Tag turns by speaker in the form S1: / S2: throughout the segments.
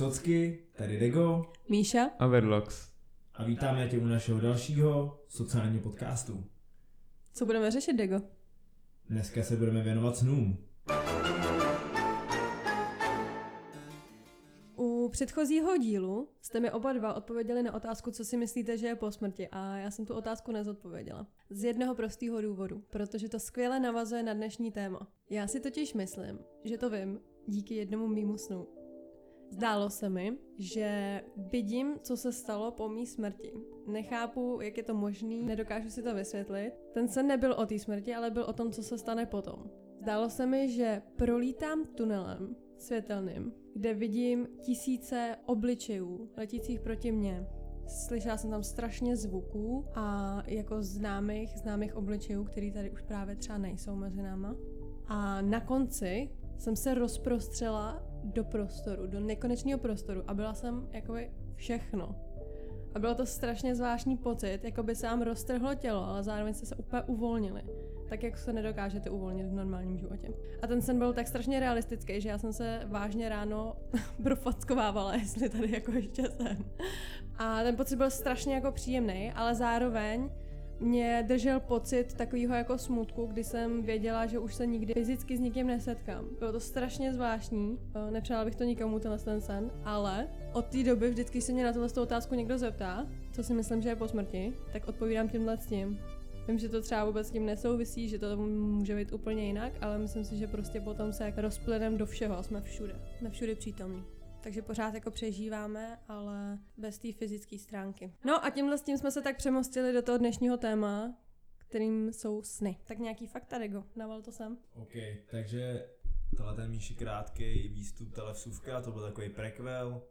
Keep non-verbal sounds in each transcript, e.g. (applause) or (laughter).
S1: Socky, tady Dego
S2: Míša
S3: a Verlox.
S1: a vítáme tě u našeho dalšího sociálního podcastu.
S2: Co budeme řešit, Dego?
S1: Dneska se budeme věnovat snům.
S2: U předchozího dílu jste mi oba dva odpověděli na otázku, co si myslíte, že je po smrti a já jsem tu otázku nezodpověděla. Z jednoho prostého důvodu, protože to skvěle navazuje na dnešní téma. Já si totiž myslím, že to vím díky jednomu mýmu snu. Zdálo se mi, že vidím, co se stalo po mý smrti. Nechápu, jak je to možný, nedokážu si to vysvětlit. Ten sen nebyl o té smrti, ale byl o tom, co se stane potom. Zdálo se mi, že prolítám tunelem světelným, kde vidím tisíce obličejů letících proti mně. Slyšela jsem tam strašně zvuků a jako známých, známých obličejů, který tady už právě třeba nejsou mezi náma. A na konci jsem se rozprostřela do prostoru, do nekonečného prostoru a byla jsem jakoby všechno. A bylo to strašně zvláštní pocit, jako by se vám roztrhlo tělo, ale zároveň jste se úplně uvolnili. Tak, jak se nedokážete uvolnit v normálním životě. A ten sen byl tak strašně realistický, že já jsem se vážně ráno (laughs) profackovávala, jestli tady jako ještě jsem. A ten pocit byl strašně jako příjemný, ale zároveň mě držel pocit takového jako smutku, kdy jsem věděla, že už se nikdy fyzicky s nikým nesetkám. Bylo to strašně zvláštní, eh, nepřála bych to nikomu tenhle ten sen, ale od té doby vždycky se mě na tuhle otázku někdo zeptá, co si myslím, že je po smrti, tak odpovídám tímhle s tím. Vím, že to třeba vůbec s tím nesouvisí, že to může být úplně jinak, ale myslím si, že prostě potom se jak rozplyneme do všeho a jsme všude. Jsme všude přítomní. Takže pořád jako přežíváme, ale bez té fyzické stránky. No a tímhle s tím jsme se tak přemostili do toho dnešního téma, kterým jsou sny. Tak nějaký fakta, Dego, naval to sem.
S1: OK, takže tohle ten Míši krátký výstup televsuvka, to byl takový prequel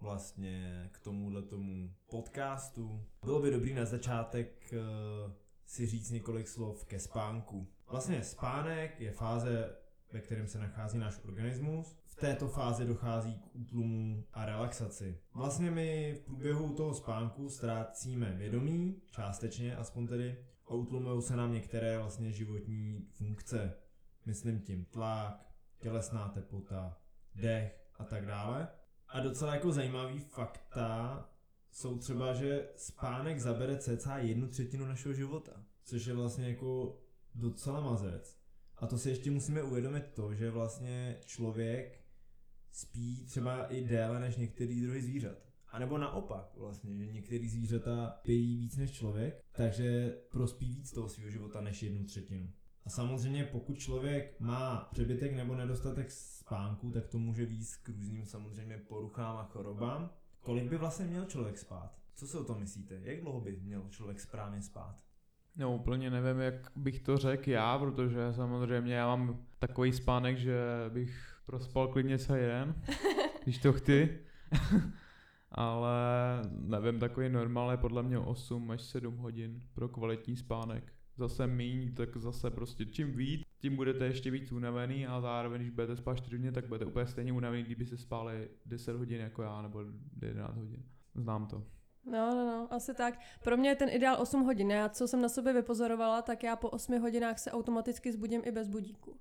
S1: vlastně k tomuhle tomu podcastu. Bylo by dobrý na začátek uh, si říct několik slov ke spánku. Vlastně spánek je fáze ve kterém se nachází náš organismus. V této fázi dochází k útlumu a relaxaci. Vlastně my v průběhu toho spánku ztrácíme vědomí, částečně aspoň tedy, a utlumují se nám některé vlastně životní funkce. Myslím tím tlak, tělesná teplota, dech a tak dále. A docela jako zajímavý fakta jsou třeba, že spánek zabere cca jednu třetinu našeho života, což je vlastně jako docela mazec. A to si ještě musíme uvědomit to, že vlastně člověk spí třeba i déle než některý druhy zvířat. A nebo naopak vlastně, že některý zvířata pijí víc než člověk, takže prospí víc toho svého života než jednu třetinu. A samozřejmě pokud člověk má přebytek nebo nedostatek spánku, tak to může víc k různým samozřejmě poruchám a chorobám. Kolik by vlastně měl člověk spát? Co si o tom myslíte? Jak dlouho by měl člověk správně spát?
S3: No úplně nevím, jak bych to řekl já, protože samozřejmě já mám takový spánek, že bych prospal klidně celý den, (laughs) když to chci. (laughs) Ale nevím, takový normál je podle mě 8 až 7 hodin pro kvalitní spánek. Zase míň, tak zase prostě čím víc, tím budete ještě víc unavený a zároveň, když budete spát 4 hodiny, tak budete úplně stejně unavený, kdyby se spáli 10 hodin jako já, nebo 11 hodin. Znám to.
S2: No, no, no, asi tak. Pro mě je ten ideál 8 hodin. Já, co jsem na sobě vypozorovala, tak já po 8 hodinách se automaticky zbudím i bez budíku.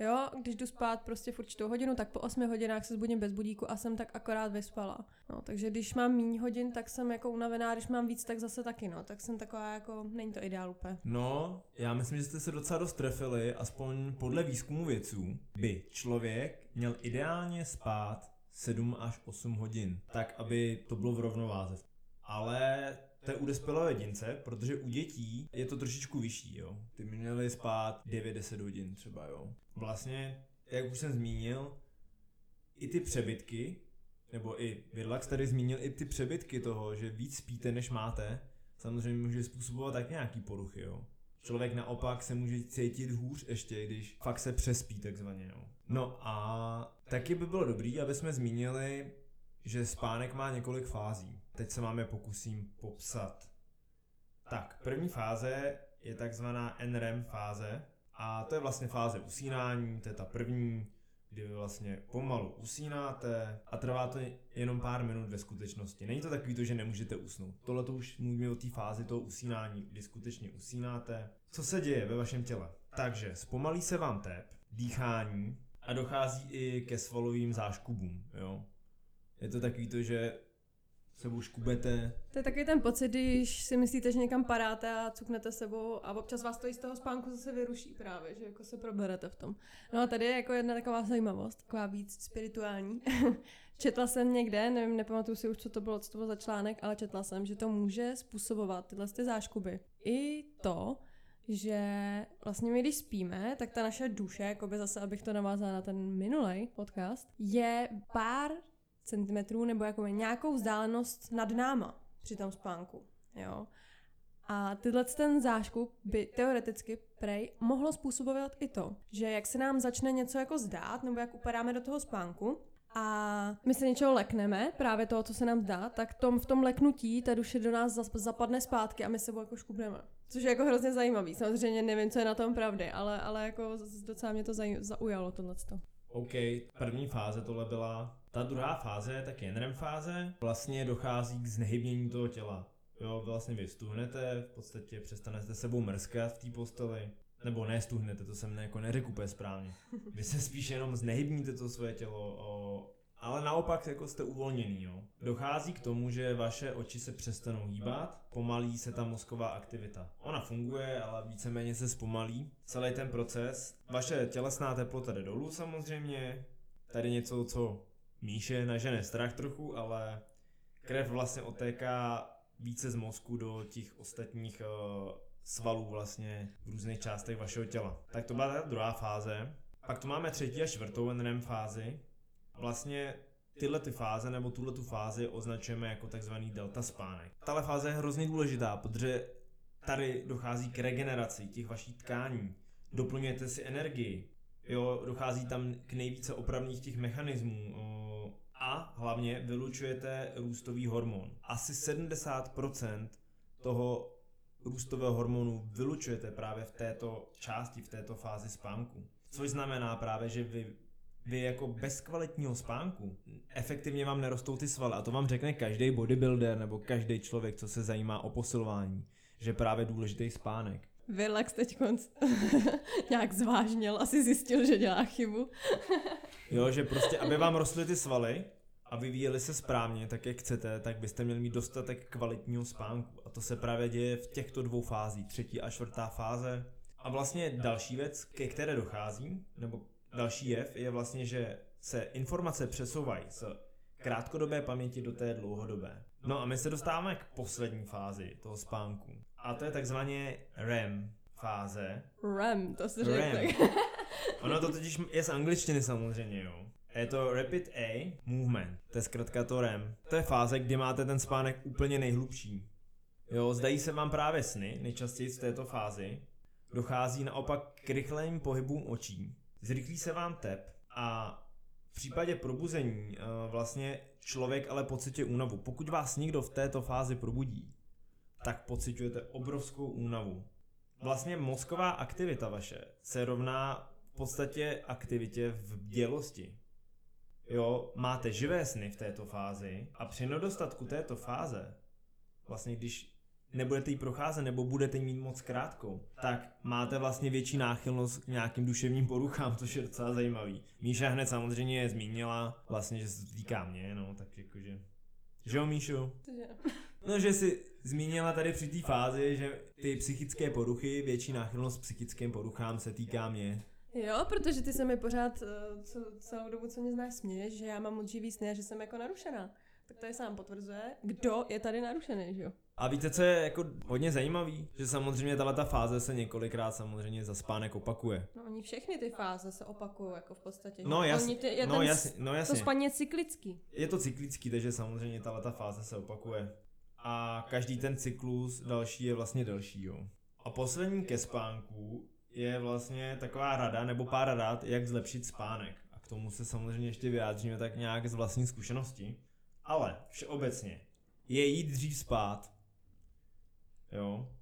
S2: Jo, když jdu spát prostě v určitou hodinu, tak po 8 hodinách se zbudím bez budíku a jsem tak akorát vyspala. No, takže když mám méně hodin, tak jsem jako unavená, když mám víc, tak zase taky, no. Tak jsem taková jako, není to ideál úplně.
S1: No, já myslím, že jste se docela dost trefili, aspoň podle výzkumu vědců, by člověk měl ideálně spát 7 až 8 hodin, tak aby to bylo v rovnováze ale to je u dospělého jedince, protože u dětí je to trošičku vyšší, jo. Ty měly spát 9-10 hodin třeba, jo. Vlastně, jak už jsem zmínil, i ty přebytky, nebo i Vidlax tady zmínil i ty přebytky toho, že víc spíte, než máte, samozřejmě může způsobovat tak nějaký poruchy, jo. Člověk naopak se může cítit hůř ještě, když fakt se přespí takzvaně, jo. No a taky by bylo dobrý, aby jsme zmínili že spánek má několik fází. Teď se máme pokusím popsat. Tak, první fáze je takzvaná NREM fáze a to je vlastně fáze usínání, to je ta první, kdy vy vlastně pomalu usínáte a trvá to jenom pár minut ve skutečnosti. Není to takový to, že nemůžete usnout. Tohle to už mluvíme o té fázi toho usínání, kdy skutečně usínáte. Co se děje ve vašem těle? Takže zpomalí se vám tep, dýchání a dochází i ke svalovým záškubům. Jo? Je to takový to, že se už kubete.
S2: To je takový ten pocit, když si myslíte, že někam padáte a cuknete sebou a občas vás to z toho spánku zase vyruší právě, že jako se proberete v tom. No a tady je jako jedna taková zajímavost, taková víc spirituální. (laughs) četla jsem někde, nevím, nepamatuju si už, co to bylo, co to bylo za článek, ale četla jsem, že to může způsobovat tyhle ty záškuby. I to, že vlastně my, když spíme, tak ta naše duše, jako by zase, abych to navázala na ten minulý podcast, je pár centimetrů nebo jako nějakou vzdálenost nad náma při tom spánku. Jo? A tyhle ten záškup by teoreticky prej mohlo způsobovat i to, že jak se nám začne něco jako zdát, nebo jak upadáme do toho spánku, a my se něčeho lekneme, právě toho, co se nám zdá, tak tom, v tom leknutí ta duše do nás zapadne zpátky a my se jako škubneme. Což je jako hrozně zajímavý. Samozřejmě nevím, co je na tom pravdy, ale, ale jako docela mě to zaujalo tohle.
S1: OK, první fáze tohle byla. Ta druhá fáze, tak je NREM fáze, vlastně dochází k znehybnění toho těla. Jo, vlastně vy stuhnete, v podstatě přestanete sebou mrskat v té posteli, nebo ne stuhnete, to jsem ne, jako neřekl úplně správně. Vy se spíš jenom znehybníte to svoje tělo, o, ale naopak jako jste uvolněný. Jo. Dochází k tomu, že vaše oči se přestanou hýbat, pomalí se ta mozková aktivita. Ona funguje, ale víceméně se zpomalí. Celý ten proces, vaše tělesná teplota jde dolů samozřejmě, tady něco, co Míše nažene strach trochu, ale krev vlastně otéká více z mozku do těch ostatních uh, svalů vlastně v různých částech vašeho těla. Tak to byla ta druhá fáze. Pak tu máme třetí a čtvrtou NREM fázi. Vlastně tyhle ty fáze nebo tuhle tu fázi označujeme jako takzvaný delta spánek. Tahle fáze je hrozně důležitá, protože tady dochází k regeneraci těch vašich tkání. Doplňujete si energii, jo, dochází tam k nejvíce opravných těch mechanismů a hlavně vylučujete růstový hormon. Asi 70% toho růstového hormonu vylučujete právě v této části, v této fázi spánku. Což znamená právě, že vy vy jako bez kvalitního spánku efektivně vám nerostou ty svaly. A to vám řekne každý bodybuilder nebo každý člověk, co se zajímá o posilování, že právě důležitý spánek.
S2: Vylax teď (laughs) nějak zvážnil, asi zjistil, že dělá chybu. (laughs)
S1: jo, že prostě, aby vám rostly ty svaly a vyvíjeli se správně, tak jak chcete, tak byste měli mít dostatek kvalitního spánku. A to se právě děje v těchto dvou fázích, třetí a čtvrtá fáze. A vlastně další věc, ke které dochází, nebo další jev, je vlastně, že se informace přesouvají z krátkodobé paměti do té dlouhodobé. No a my se dostáváme k poslední fázi toho spánku. A to je takzvaně REM fáze.
S2: REM, to si řekl.
S1: ono to totiž je z angličtiny samozřejmě, jo. Je to Rapid A Movement, to je zkrátka to REM. To je fáze, kdy máte ten spánek úplně nejhlubší. Jo, zdají se vám právě sny, nejčastěji v této fázi. Dochází naopak k rychlým pohybům očí. Zrychlí se vám tep a v případě probuzení uh, vlastně člověk ale pocituje únavu. Pokud vás někdo v této fázi probudí, tak pocitujete obrovskou únavu. Vlastně mozková aktivita vaše se rovná v podstatě aktivitě v bdělosti. Jo, máte živé sny v této fázi a při nedostatku této fáze, vlastně když nebudete ji procházet nebo budete mít moc krátkou, tak máte vlastně větší náchylnost k nějakým duševním poruchám, (laughs) což je docela zajímavý. Míša hned samozřejmě je zmínila, vlastně, že se to týká mě, no, tak jakože... Že jo, Míšu? (laughs) No, že si zmínila tady při té fázi, že ty psychické poruchy, větší náchylnost k psychickým poruchám se týká mě.
S2: Jo, protože ty se mi pořád eh, co, celou dobu, co mě znáš, směješ, že já mám moc živý sny a že jsem jako narušená. Tak to je sám potvrzuje, kdo je tady narušený, že jo?
S1: A víte, co je jako hodně zajímavý? Že samozřejmě tahle ta fáze se několikrát samozřejmě za spánek opakuje.
S2: No oni všechny ty fáze se opakují jako v podstatě.
S1: No jasně, je no, jasně, no jasně.
S2: To spaní je cyklický.
S1: Je to cyklický, takže samozřejmě tahle ta fáze se opakuje. A každý ten cyklus další je vlastně delší, jo. A poslední ke spánku je vlastně taková rada nebo pár rad, jak zlepšit spánek. A k tomu se samozřejmě ještě vyjádříme tak nějak z vlastní zkušenosti. Ale všeobecně je jít dřív spát. Jo.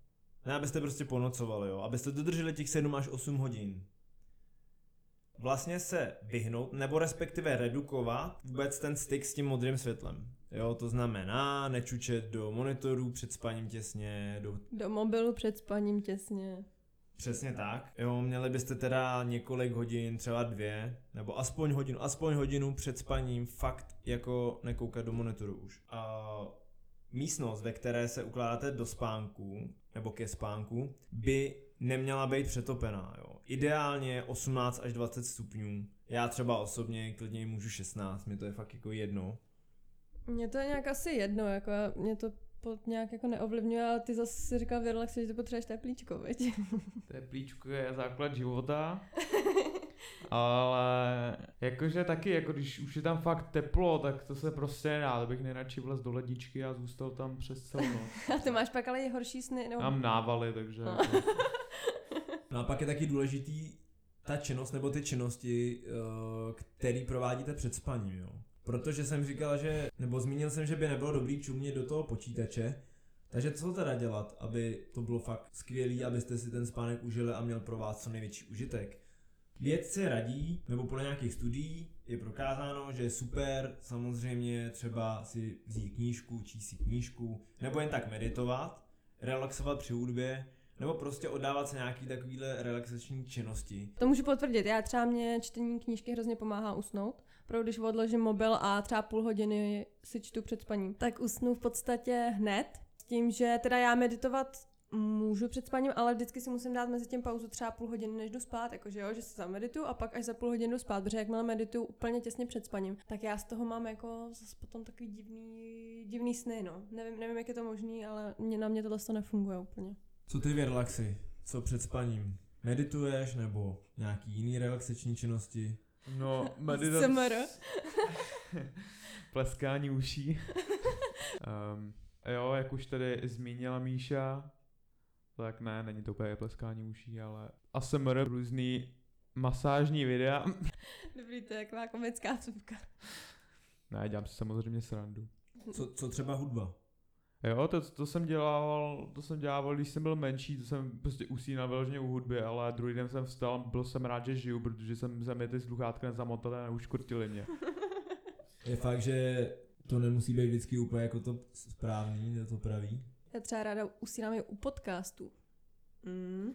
S1: Ne, abyste prostě ponocovali, jo. Abyste dodrželi těch 7 až 8 hodin. Vlastně se vyhnout, nebo respektive redukovat vůbec ten styk s tím modrým světlem. Jo, to znamená nečučet do monitoru před spaním těsně, do...
S2: Do mobilu před spaním těsně
S1: Přesně tak. Jo, měli byste teda několik hodin, třeba dvě, nebo aspoň hodinu, aspoň hodinu před spaním fakt jako nekoukat do monitoru už. A místnost, ve které se ukládáte do spánku, nebo ke spánku, by neměla být přetopená. Jo. Ideálně 18 až 20 stupňů. Já třeba osobně klidně můžu 16, mi to je fakt jako jedno.
S2: Mně to je nějak asi jedno, jako mě to pod nějak jako neovlivňuje, ale ty zase si říkal v že ty potřebuješ teplíčko, viď? (laughs)
S3: Teplíčko je základ života. (laughs) Ale jakože taky, jako když už je tam fakt teplo, tak to se prostě nedá, to bych nejradši vlez do ledničky a zůstal tam přes celou noc. (laughs)
S2: A ty máš pak ale i horší sny,
S3: no. Mám návaly, takže... No.
S1: Jako... no a pak je taky důležitý ta činnost nebo ty činnosti, eh, který provádíte před spaním, jo. Protože jsem říkal, že, nebo zmínil jsem, že by nebylo dobrý čumět do toho počítače, takže co teda dělat, aby to bylo fakt skvělý, abyste si ten spánek užili a měl pro vás co největší užitek? Vědci radí, nebo podle nějakých studií je prokázáno, že je super samozřejmě třeba si vzít knížku, číst si knížku, nebo jen tak meditovat, relaxovat při hudbě, nebo prostě oddávat se nějaký takovýhle relaxační činnosti.
S2: To můžu potvrdit, já třeba mě čtení knížky hrozně pomáhá usnout. Pro když odložím mobil a třeba půl hodiny si čtu před spaním, tak usnu v podstatě hned. S tím, že teda já meditovat můžu před spaním, ale vždycky si musím dát mezi tím pauzu třeba půl hodiny, než jdu spát, jakože jo, že se zamedituju a pak až za půl hodiny jdu spát, protože jakmile medituju úplně těsně před spaním, tak já z toho mám jako zase potom takový divný, divný sny, no. Nevím, nevím, jak je to možný, ale mě, na mě tohle to nefunguje úplně.
S1: Co ty v relaxy? Co před spaním? Medituješ nebo nějaký jiný relaxační činnosti?
S3: No, meditace. (laughs) Pleskání uší. (laughs) um, jo, jak už tady zmínila Míša, tak ne, není to úplně pleskání uší, ale ASMR, různý masážní videa. (laughs)
S2: Dobrý, to je taková komická cupka.
S3: Ne, dělám si samozřejmě srandu.
S1: Co, co třeba hudba?
S3: Jo, to, to jsem dělával, to jsem dělával, když jsem byl menší, to jsem prostě usínal vyloženě u hudby, ale druhý den jsem vstal, byl jsem rád, že žiju, protože jsem se mi ty sluchátka nezamotaly a neuškurtili mě. (laughs)
S1: Je fakt, že to nemusí být vždycky úplně jako to správný, to pravý.
S2: Já třeba ráda usínám i u podcastů. Mm.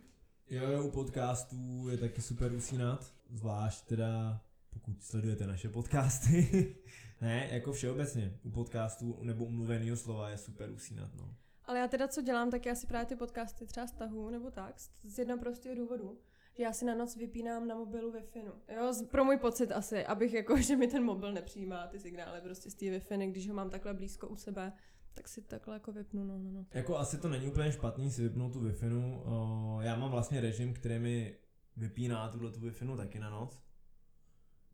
S1: Jo, jo, u podcastů je taky super usínat, zvlášť teda pokud sledujete naše podcasty. (laughs) ne, jako všeobecně, u podcastů nebo u mluveného slova je super usínat, no.
S2: Ale já teda co dělám, tak já si právě ty podcasty třeba stahu nebo tak, z jednoho prostého důvodu, že já si na noc vypínám na mobilu wi no. Jo, pro můj pocit asi, abych jako, (laughs) že mi ten mobil nepřijímá ty signály prostě z té wi když ho mám takhle blízko u sebe, tak si takhle jako vypnu, no, no, no.
S1: Jako asi to není úplně špatný si vypnout tu wi uh, já mám vlastně režim, který mi vypíná tuhle tu wi taky na noc.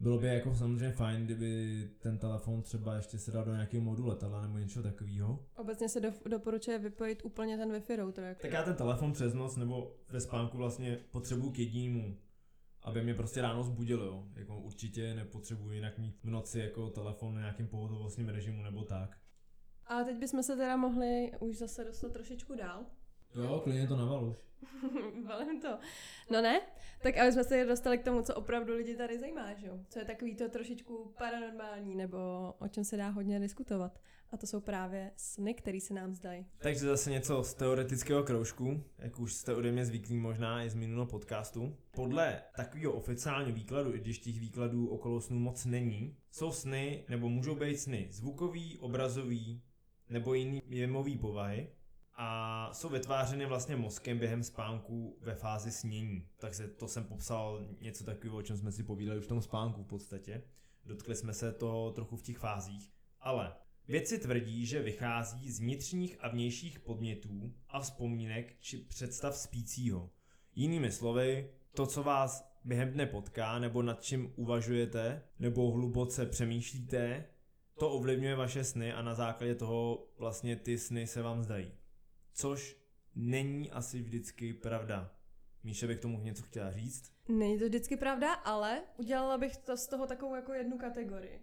S1: Bylo by jako samozřejmě fajn, kdyby ten telefon třeba ještě se dal do nějakého modu letadla nebo něčeho takového.
S2: Obecně se do, doporučuje vypojit úplně ten Wi-Fi router. Jako.
S1: Tak já ten telefon přes noc nebo ve spánku vlastně potřebuju k jedinému, aby mě prostě ráno zbudilo. Jo. Jako určitě nepotřebuji jinak mít v noci jako telefon na nějakým pohotovostním režimu nebo tak.
S2: Ale teď bychom se teda mohli už zase dostat trošičku dál.
S1: Jo, klidně to navaluš. (laughs)
S2: Valím to. No ne? Tak aby jsme se dostali k tomu, co opravdu lidi tady zajímá, že jo? Co je takový to trošičku paranormální, nebo o čem se dá hodně diskutovat. A to jsou právě sny, které se nám zdají.
S1: Takže zase něco z teoretického kroužku, jak už jste ode mě zvyklí možná i z minulého podcastu. Podle takového oficiálního výkladu, i když těch výkladů okolo snů moc není, jsou sny, nebo můžou být sny zvukový, obrazový, nebo jiný jemový povahy, a jsou vytvářeny vlastně mozkem během spánku ve fázi snění. Takže to jsem popsal něco takového, o čem jsme si povídali už v tom spánku v podstatě. Dotkli jsme se to trochu v těch fázích. Ale vědci tvrdí, že vychází z vnitřních a vnějších podmětů a vzpomínek či představ spícího. Jinými slovy, to, co vás během dne potká, nebo nad čím uvažujete, nebo hluboce přemýšlíte, to ovlivňuje vaše sny a na základě toho vlastně ty sny se vám zdají což není asi vždycky pravda. Míše by k tomu něco chtěla říct?
S2: Není to vždycky pravda, ale udělala bych to z toho takovou jako jednu kategorii.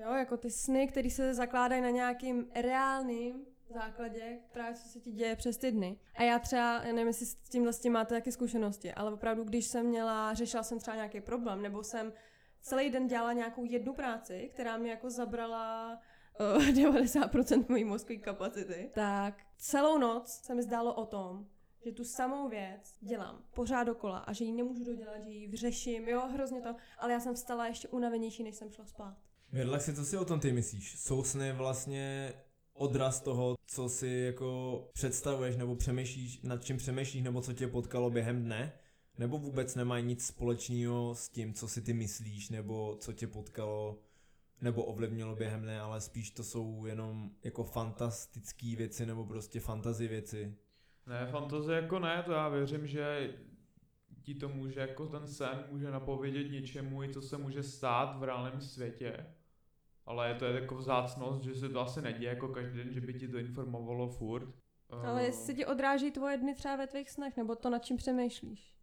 S2: Jo, jako ty sny, které se zakládají na nějakým reálným základě, právě co se ti děje přes ty dny. A já třeba, já nevím, jestli s tímhle s tím máte taky zkušenosti, ale opravdu, když jsem měla, řešila jsem třeba nějaký problém, nebo jsem celý den dělala nějakou jednu práci, která mi jako zabrala (laughs) 90% mojí mozkové kapacity, tak celou noc se mi zdálo o tom, že tu samou věc dělám pořád dokola a že ji nemůžu dodělat, že ji vyřeším, jo, hrozně to, ale já jsem vstala ještě unavenější, než jsem šla spát.
S1: si, co si o tom ty myslíš? Jsou sny vlastně odraz toho, co si jako představuješ nebo přemýšlíš, nad čím přemýšlíš nebo co tě potkalo během dne? Nebo vůbec nemají nic společného s tím, co si ty myslíš nebo co tě potkalo nebo ovlivnilo během dne, ale spíš to jsou jenom jako fantastické věci nebo prostě fantazy věci.
S3: Ne, fantazie jako ne, to já věřím, že ti to může jako ten sen může napovědět něčemu, i co se může stát v reálném světě. Ale to je jako vzácnost, že se to asi neděje jako každý den, že by ti to informovalo furt.
S2: Ale eh, jestli se ti odráží tvoje dny třeba ve tvých snech, nebo to nad čím přemýšlíš?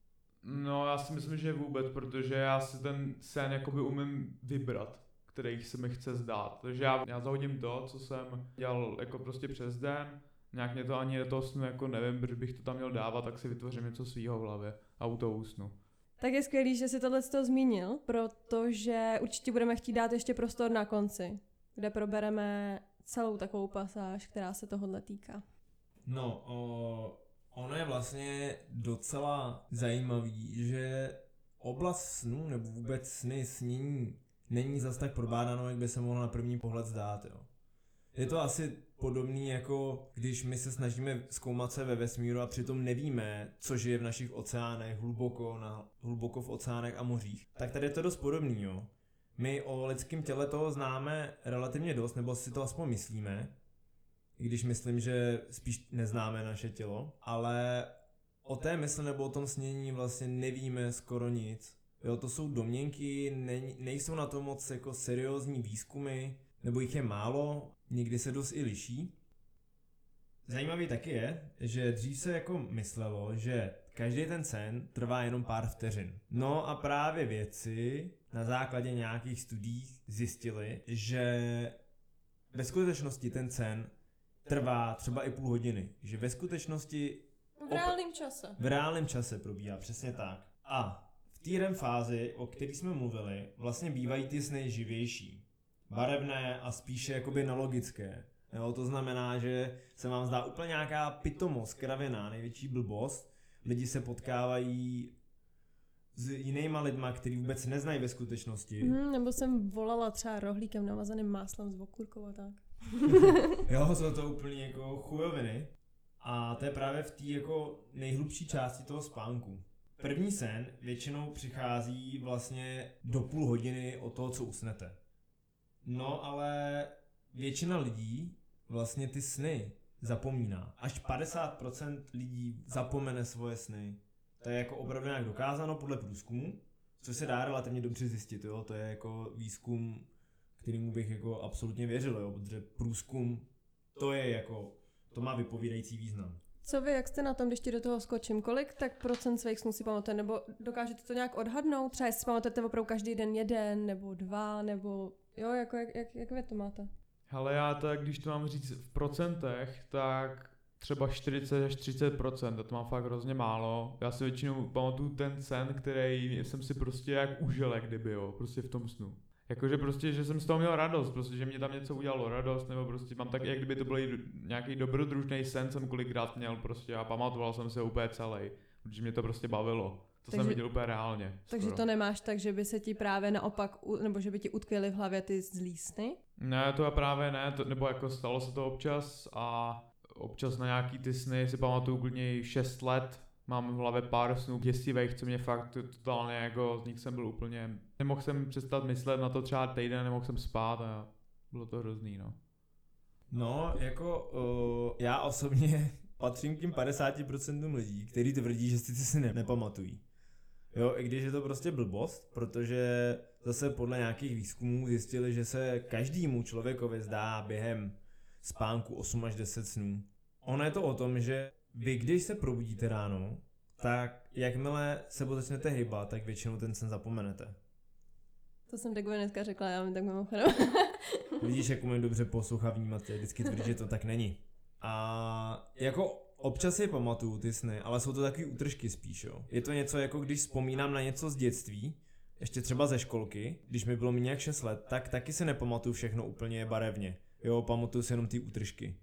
S3: No já si myslím, že vůbec, protože já si ten sen jakoby umím vybrat, který se mi chce zdát. Takže já, já zahodím to, co jsem dělal jako prostě přes den, nějak mě to ani do toho snu jako nevím, protože bych to tam měl dávat, tak si vytvořím něco svýho v hlavě a u toho usnu.
S2: Tak je skvělý, že si tohle to zmínil, protože určitě budeme chtít dát ještě prostor na konci, kde probereme celou takovou pasáž, která se tohohle týká.
S1: No, o, ono je vlastně docela zajímavý, že oblast snů nebo vůbec sny, snění není zas tak probádáno, jak by se mohlo na první pohled zdát. Jo. Je to asi podobný jako když my se snažíme zkoumat se ve vesmíru a přitom nevíme, co žije v našich oceánech, hluboko, na, hluboko v oceánech a mořích. Tak tady je to dost podobný, jo. My o lidském těle toho známe relativně dost, nebo si to aspoň myslíme, i když myslím, že spíš neznáme naše tělo, ale o té mysli nebo o tom snění vlastně nevíme skoro nic. Jo, to jsou domněnky, ne, nejsou na to moc jako seriózní výzkumy, nebo jich je málo, někdy se dost i liší. Zajímavý taky je, že dřív se jako myslelo, že každý ten sen trvá jenom pár vteřin. No a právě věci na základě nějakých studií zjistili, že ve skutečnosti ten sen trvá třeba i půl hodiny. Že ve skutečnosti...
S2: V reálném čase.
S1: V reálném čase probíhá, přesně tak. A v té fázi, o které jsme mluvili, vlastně bývají ty sny živější barevné a spíše jakoby nelogické. Jo, to znamená, že se vám zdá úplně nějaká pitomost, kravěná, největší blbost. Lidi se potkávají s jinýma lidma, který vůbec neznají ve skutečnosti.
S2: Mm, nebo jsem volala třeba rohlíkem navazaným máslem z okurkou a tak. (laughs)
S1: jo, jsou to úplně jako chujoviny. A to je právě v té jako nejhlubší části toho spánku. První sen většinou přichází vlastně do půl hodiny od toho, co usnete. No, ale většina lidí vlastně ty sny zapomíná. Až 50% lidí zapomene svoje sny. To je jako opravdu nějak dokázáno podle průzkumu, což se dá relativně dobře zjistit, jo. To je jako výzkum, kterýmu bych jako absolutně věřil, jo, protože průzkum, to je jako, to má vypovídající význam.
S2: Co vy, jak jste na tom, když ti do toho skočím? Kolik tak procent svých snů si pamatujete? Nebo dokážete to nějak odhadnout? Třeba jestli pamatujete opravdu každý den jeden, nebo dva, nebo Jo, jako jak, jak, jak vy to máte?
S3: Ale já tak, když to mám říct v procentech, tak třeba 40 až 30% to mám fakt hrozně málo. Já si většinou pamatuju ten sen, který jsem si prostě jak užil, kdyby, jo, prostě v tom snu. Jakože prostě, že jsem z toho měl radost, prostě, že mě tam něco udělalo radost, nebo prostě mám tak, jak kdyby to byl nějaký dobrodružný sen, jsem kolikrát měl prostě a pamatoval jsem se úplně celý, protože mě to prostě bavilo. To takže, jsem viděl úplně reálně.
S2: Takže skoro. to nemáš tak, že by se ti právě naopak, nebo že by ti utkvěly v hlavě ty zlý sny?
S3: Ne, to je právě ne, to, nebo jako stalo se to občas a občas na nějaký ty sny si pamatuju klidně 6 let, mám v hlavě pár snů děsivých, co mě fakt totálně jako, z nich jsem byl úplně, nemohl jsem přestat myslet na to třeba týden, nemohl jsem spát a bylo to hrozný, no.
S1: No, jako uh, já osobně (laughs) patřím k tím 50% lidí, kteří tvrdí, že si ty si ne- nepamatují. Jo, i když je to prostě blbost, protože zase podle nějakých výzkumů zjistili, že se každému člověkovi zdá během spánku 8 až 10 snů. Ono je to o tom, že vy když se probudíte ráno, tak jakmile se začnete hýbat, tak většinou ten sen zapomenete.
S2: To jsem takové dneska řekla, já mi tak mimochodem. (laughs)
S1: Vidíš, jak umím dobře poslouchat vnímat, vždycky tvrdí, že to tak není. A jako Občas si pamatuju ty sny, ale jsou to takový útržky spíš, jo. Je to něco jako když vzpomínám na něco z dětství, ještě třeba ze školky, když mi bylo mi nějak 6 let, tak taky si nepamatuju všechno úplně barevně. Jo, pamatuju si jenom ty útržky.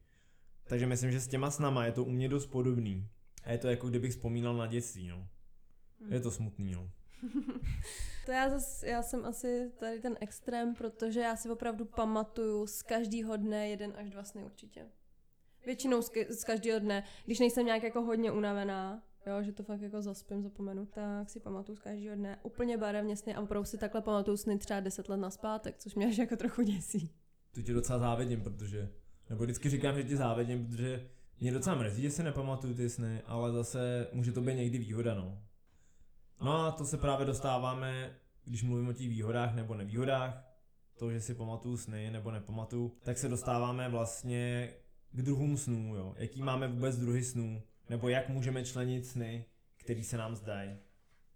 S1: Takže myslím, že s těma snama je to u mě dost podobný. A je to jako kdybych vzpomínal na dětství, no. Je to smutný, no. (laughs)
S2: To já, zas, já jsem asi tady ten extrém, protože já si opravdu pamatuju z každého dne jeden až dva sny určitě. Většinou z, z každého dne, když nejsem nějak jako hodně unavená, jo, že to fakt jako zaspím, zapomenu, tak si pamatuju z každého dne úplně barevně sny a opravdu si takhle pamatuju sny třeba 10 let naspátek, což mě až jako trochu děsí.
S1: Tu ti docela závidím, protože, nebo vždycky říkám, že ti závidím, protože mě docela mrzí, že si nepamatuju ty sny, ale zase může to být někdy výhoda, no. No a to se právě dostáváme, když mluvím o těch výhodách nebo nevýhodách, to, že si pamatuju sny nebo nepamatuju, tak se dostáváme vlastně k druhům snů, jo. Jaký máme vůbec druhy snů, nebo jak můžeme členit sny, který se nám zdají.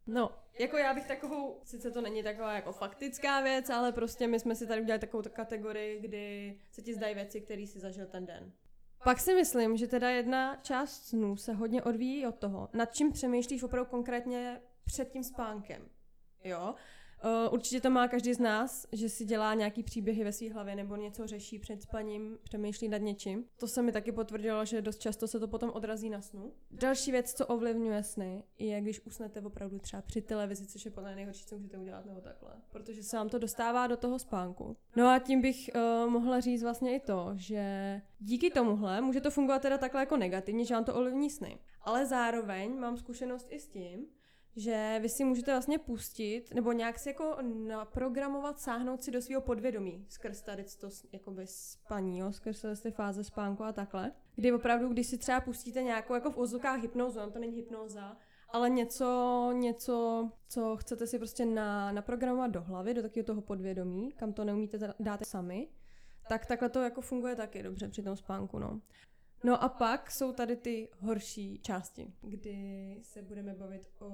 S2: No, jako já bych takovou, sice to není taková jako faktická věc, ale prostě my jsme si tady udělali takovou kategorii, kdy se ti zdají věci, které si zažil ten den. Pak si myslím, že teda jedna část snů se hodně odvíjí od toho, nad čím přemýšlíš opravdu konkrétně před tím spánkem. Jo? Uh, určitě to má každý z nás, že si dělá nějaký příběhy ve své hlavě nebo něco řeší před spaním, přemýšlí nad něčím. To se mi taky potvrdilo, že dost často se to potom odrazí na snu. Další věc, co ovlivňuje sny, je když usnete opravdu třeba při televizi, což je podle nejhorší, co můžete udělat nebo takhle, protože se vám to dostává do toho spánku. No a tím bych uh, mohla říct vlastně i to, že díky tomuhle může to fungovat teda takhle jako negativně, že vám to ovlivní sny. Ale zároveň mám zkušenost i s tím, že vy si můžete vlastně pustit, nebo nějak si jako naprogramovat, sáhnout si do svého podvědomí skrz tady to jakoby spaní, jo, skrz ty fáze spánku a takhle. Kdy opravdu, když si třeba pustíte nějakou jako v ozvukách hypnózu, to není hypnóza, ale něco, něco, co chcete si prostě na, naprogramovat do hlavy, do takového toho podvědomí, kam to neumíte dát sami, tak takhle to jako funguje taky dobře při tom spánku, no. No a pak jsou tady ty horší části, kdy se budeme bavit o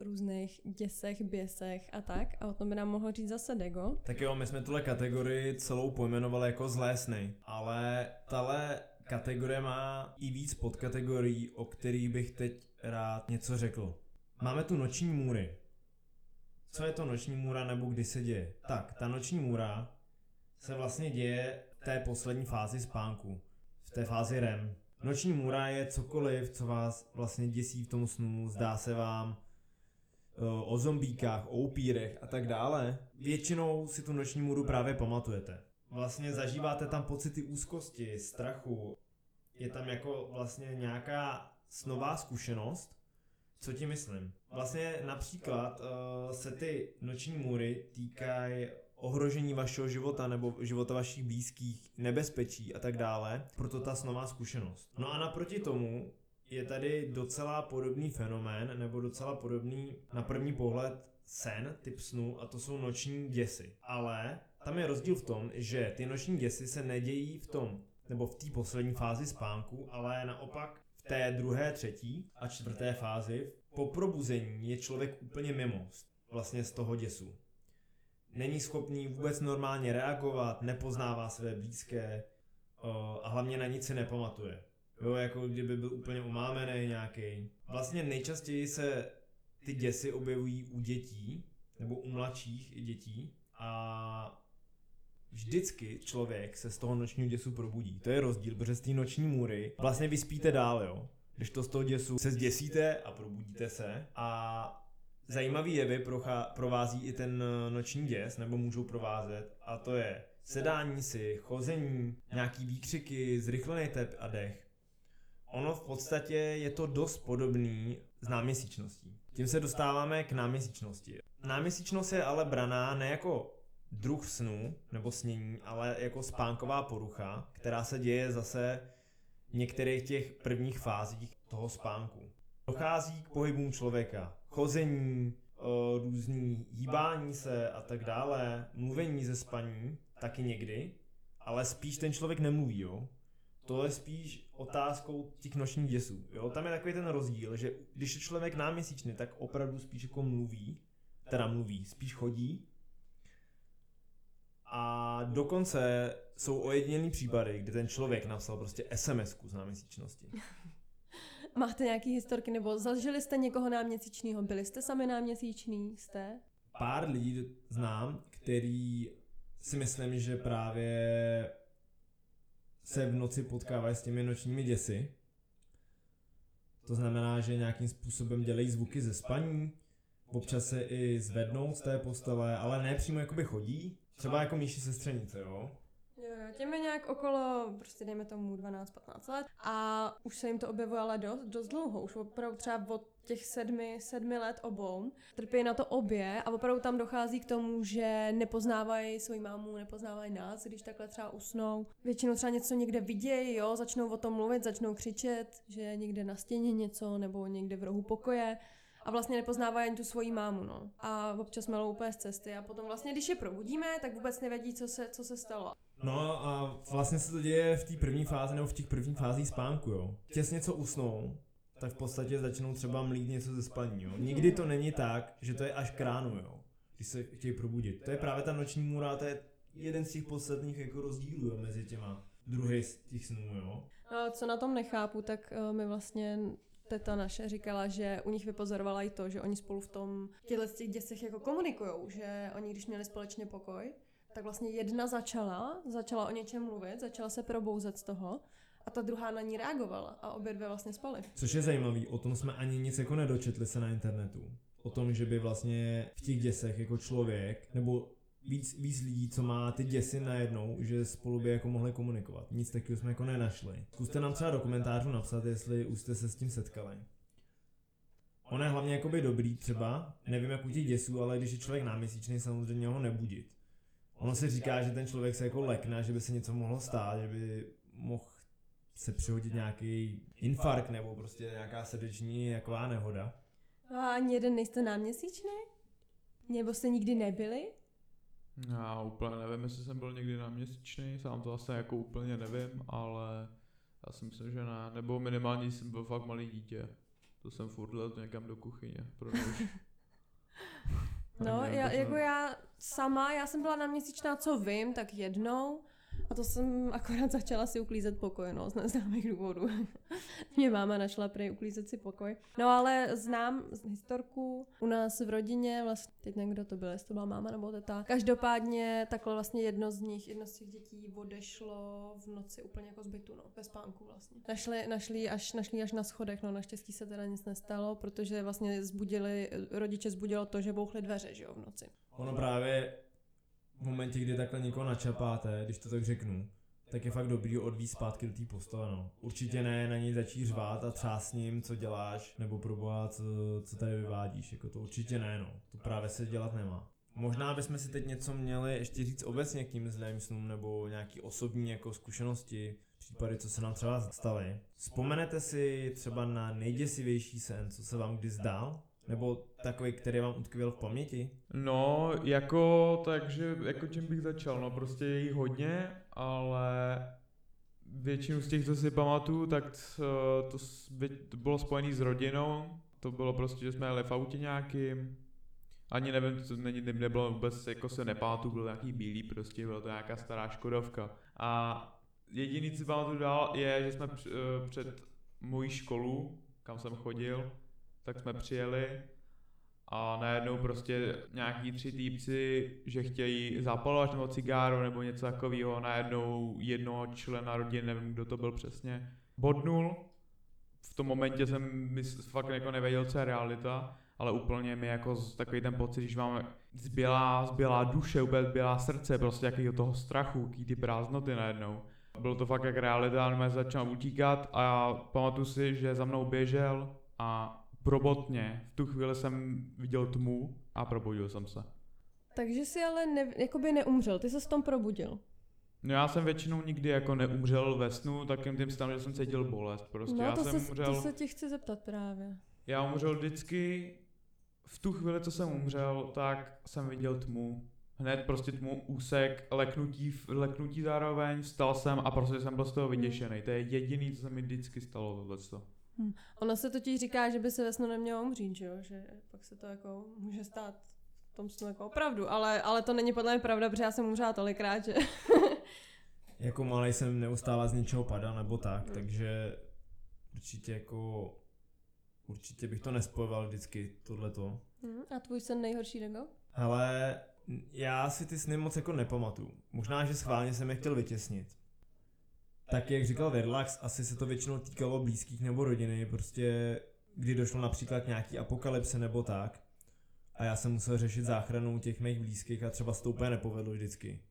S2: různých děsech, běsech a tak. A o tom by nám mohl říct zase Dego.
S1: Tak jo, my jsme tuhle kategorii celou pojmenovali jako zlé sny, ale tahle kategorie má i víc podkategorií, o kterých bych teď rád něco řekl. Máme tu noční můry. Co je to noční můra nebo kdy se děje? Tak, ta noční můra se vlastně děje v té poslední fázi spánku té fázi REM. Noční můra je cokoliv, co vás vlastně děsí v tom snu, zdá se vám eh, o zombíkách, o upírech a tak dále. Většinou si tu noční můru právě pamatujete. Vlastně zažíváte tam pocity úzkosti, strachu. Je tam jako vlastně nějaká snová zkušenost. Co ti myslím? Vlastně například uh, se ty noční můry týkají ohrožení vašeho života nebo života vašich blízkých, nebezpečí a tak dále, proto ta snová zkušenost. No a naproti tomu je tady docela podobný fenomén, nebo docela podobný na první pohled sen, typ snu, a to jsou noční děsy. Ale tam je rozdíl v tom, že ty noční děsy se nedějí v tom, nebo v té poslední fázi spánku, ale naopak v té druhé, třetí a čtvrté fázi po probuzení je člověk úplně mimo vlastně z toho děsu není schopný vůbec normálně reagovat, nepoznává své blízké a hlavně na nic si nepamatuje. Jo, jako kdyby byl úplně umámený nějaký. Vlastně nejčastěji se ty děsy objevují u dětí, nebo u mladších dětí a vždycky člověk se z toho nočního děsu probudí. To je rozdíl, protože z té noční můry vlastně vyspíte dál, jo. Když to z toho děsu se zděsíte a probudíte se a zajímavý jevy provází i ten eh, noční děs, nebo můžou provázet, a to je sedání si, chození, nějaký výkřiky, zrychlený tep a dech. Ono v podstatě je to dost podobný s náměsíčností. Tím se dostáváme k náměsíčnosti. Náměsíčnost je ale braná ne jako druh snu nebo snění, ale jako spánková porucha, která se děje zase v některých těch prvních fázích toho spánku. Dochází k pohybům člověka, chození, různý hýbání se a tak dále, mluvení ze spaní, taky někdy, ale spíš ten člověk nemluví, jo. To je spíš otázkou těch nočních děsů. Jo? Tam je takový ten rozdíl, že když je člověk náměsíčný, tak opravdu spíš jako mluví, teda mluví, spíš chodí. A dokonce jsou ojedinělý případy, kdy ten člověk napsal prostě SMS-ku z náměsíčnosti. (laughs)
S2: Máte nějaký historky, nebo zažili jste někoho náměsíčního? Byli jste sami náměsíční? Jste?
S1: Pár lidí znám, který si myslím, že právě se v noci potkávají s těmi nočními děsy. To znamená, že nějakým způsobem dělají zvuky ze spaní, občas se i zvednou z té postele, ale ne přímo jakoby chodí, třeba jako myši sestřenice, jo.
S2: Těm je nějak okolo, prostě dejme tomu 12-15 let a už se jim to objevuje ale dost, dost dlouho, už opravdu třeba od těch sedmi, sedmi let obou. Trpí na to obě a opravdu tam dochází k tomu, že nepoznávají svoji mámu, nepoznávají nás, když takhle třeba usnou. Většinou třeba něco někde vidějí, jo, začnou o tom mluvit, začnou křičet, že někde na stěně něco nebo někde v rohu pokoje a vlastně nepoznávají ani tu svoji mámu, no. A občas melou úplně z cesty a potom vlastně, když je probudíme, tak vůbec nevědí, co se, co se stalo.
S1: No a vlastně se to děje v té první fázi nebo v těch prvních fázích spánku, jo. Těsně co usnou, tak v podstatě začnou třeba mlít něco ze spaní, jo. Nikdy to není tak, že to je až k ránu, jo. Když se chtějí probudit. To je právě ta noční můra, to je jeden z těch posledních jako rozdílů jo, mezi těma druhý z těch snů, jo.
S2: No, co na tom nechápu, tak uh, mi vlastně teta naše říkala, že u nich vypozorovala i to, že oni spolu v tom těchto těch děsech jako komunikujou, že oni když měli společně pokoj, tak vlastně jedna začala, začala o něčem mluvit, začala se probouzet z toho a ta druhá na ní reagovala a obě dvě vlastně spaly.
S1: Což je zajímavý, o tom jsme ani nic jako nedočetli se na internetu. O tom, že by vlastně v těch děsech jako člověk, nebo víc, víc lidí, co má ty děsy najednou, že spolu by jako mohli komunikovat. Nic takového jsme jako nenašli. Zkuste nám třeba do komentářů napsat, jestli už jste se s tím setkali. Ono je hlavně jakoby dobrý třeba, nevím jak u těch děsů, ale když je člověk náměsíčný, samozřejmě ho nebudit. Ono se říká, že ten člověk se jako lekne, že by se něco mohlo stát, že by mohl se přihodit nějaký infarkt nebo prostě nějaká srdeční jaková nehoda.
S2: A ani jeden nejste náměsíčný? Nebo jste nikdy nebyli?
S3: Já úplně nevím, jestli jsem byl někdy na měsíčný, sám to asi jako úplně nevím, ale já si myslím, že ne. Nebo minimálně jsem byl fakt malý dítě. To jsem furt let někam do kuchyně. Protože... (laughs)
S2: No, já, jako já sama, já jsem byla na měsíčná, co vím, tak jednou. To jsem akorát začala si uklízet pokoj, no, z neznámých důvodů. (laughs) Mě máma našla prej uklízet si pokoj. No ale znám historku u nás v rodině, vlastně, teď nevím, kdo to byl, jestli to byla máma nebo teta. Každopádně takhle vlastně jedno z nich, jedno z těch dětí odešlo v noci úplně jako z bytu, no, ve spánku vlastně. Našli, našli, až, našli až na schodech, no naštěstí se teda nic nestalo, protože vlastně zbudili, rodiče zbudilo to, že bouchly dveře, že jo, v noci.
S1: Ono právě v momentě, kdy takhle někoho načapáte, když to tak řeknu, tak je fakt dobrý odvíz zpátky do té postele, no. Určitě ne na něj začít řvát a třást s ním, co děláš, nebo proboha, co, co tady vyvádíš, jako to určitě ne, no. To právě se dělat nemá. Možná bychom si teď něco měli ještě říct obecně k tím zlým snům, nebo nějaký osobní jako zkušenosti, případy, co se nám třeba staly. Vzpomenete si třeba na nejděsivější sen, co se vám kdy zdál? Nebo takový, který vám utkvěl v paměti?
S3: No, jako, takže, jako čím bych začal, no prostě je jich hodně, ale většinu z těch, co si pamatuju, tak to, to bylo spojené s rodinou, to bylo prostě, že jsme jeli v autě nějakým, ani nevím, co není, nebylo vůbec, jako se nepátu, byl nějaký bílý prostě, byla to nějaká stará Škodovka. A jediný, co pamatuju dál, je, že jsme před mojí školu, kam jsem chodil, tak jsme přijeli a najednou prostě nějaký tři týpci, že chtějí zapalovat nebo cigáro nebo něco takového, najednou jednoho člena rodiny, nevím, kdo to byl přesně, bodnul. V tom momentě jsem fakt jako nevěděl, co je realita, ale úplně mi jako takový ten pocit, když máme zbělá, zbělá duše, úplně zbělá srdce, prostě jakýho toho strachu, jaký ty prázdnoty najednou. Bylo to fakt jak realita, ale začal utíkat a pamatuju si, že za mnou běžel a probotně. V tu chvíli jsem viděl tmu a probudil jsem se.
S2: Takže jsi ale ne, jakoby neumřel, ty se s tom probudil.
S3: No já jsem většinou nikdy jako neumřel ve snu, takým tím tam, že jsem cítil bolest. Prostě
S2: no,
S3: já
S2: to
S3: jsem
S2: se,
S3: umřel...
S2: to se tě chci zeptat právě.
S3: Já umřel vždycky, v tu chvíli, co jsem umřel, tak jsem viděl tmu. Hned prostě tmu, úsek, leknutí, leknutí zároveň, vstal jsem a prostě jsem byl z toho vyděšený. To je jediný, co se mi vždycky stalo tohleto.
S2: Hmm. Ono se totiž říká, že by se ve snu nemělo umřít, že jo? Že pak se to jako může stát v tom snu jako opravdu, ale, ale to není podle mě pravda, protože já jsem umřela tolikrát, že... (laughs)
S1: jako malý jsem neustále z něčeho padal nebo tak, hmm. takže určitě jako určitě bych to nespojoval vždycky tohleto.
S2: Hmm. A tvůj sen nejhorší Rego?
S1: Ale já si ty sny moc jako nepamatuju. Možná, že schválně jsem je chtěl vytěsnit. Tak jak říkal Verlax, asi se to většinou týkalo blízkých nebo rodiny, prostě kdy došlo například nějaký apokalypse nebo tak. A já jsem musel řešit záchranu těch mých blízkých a třeba se to úplně nepovedlo vždycky.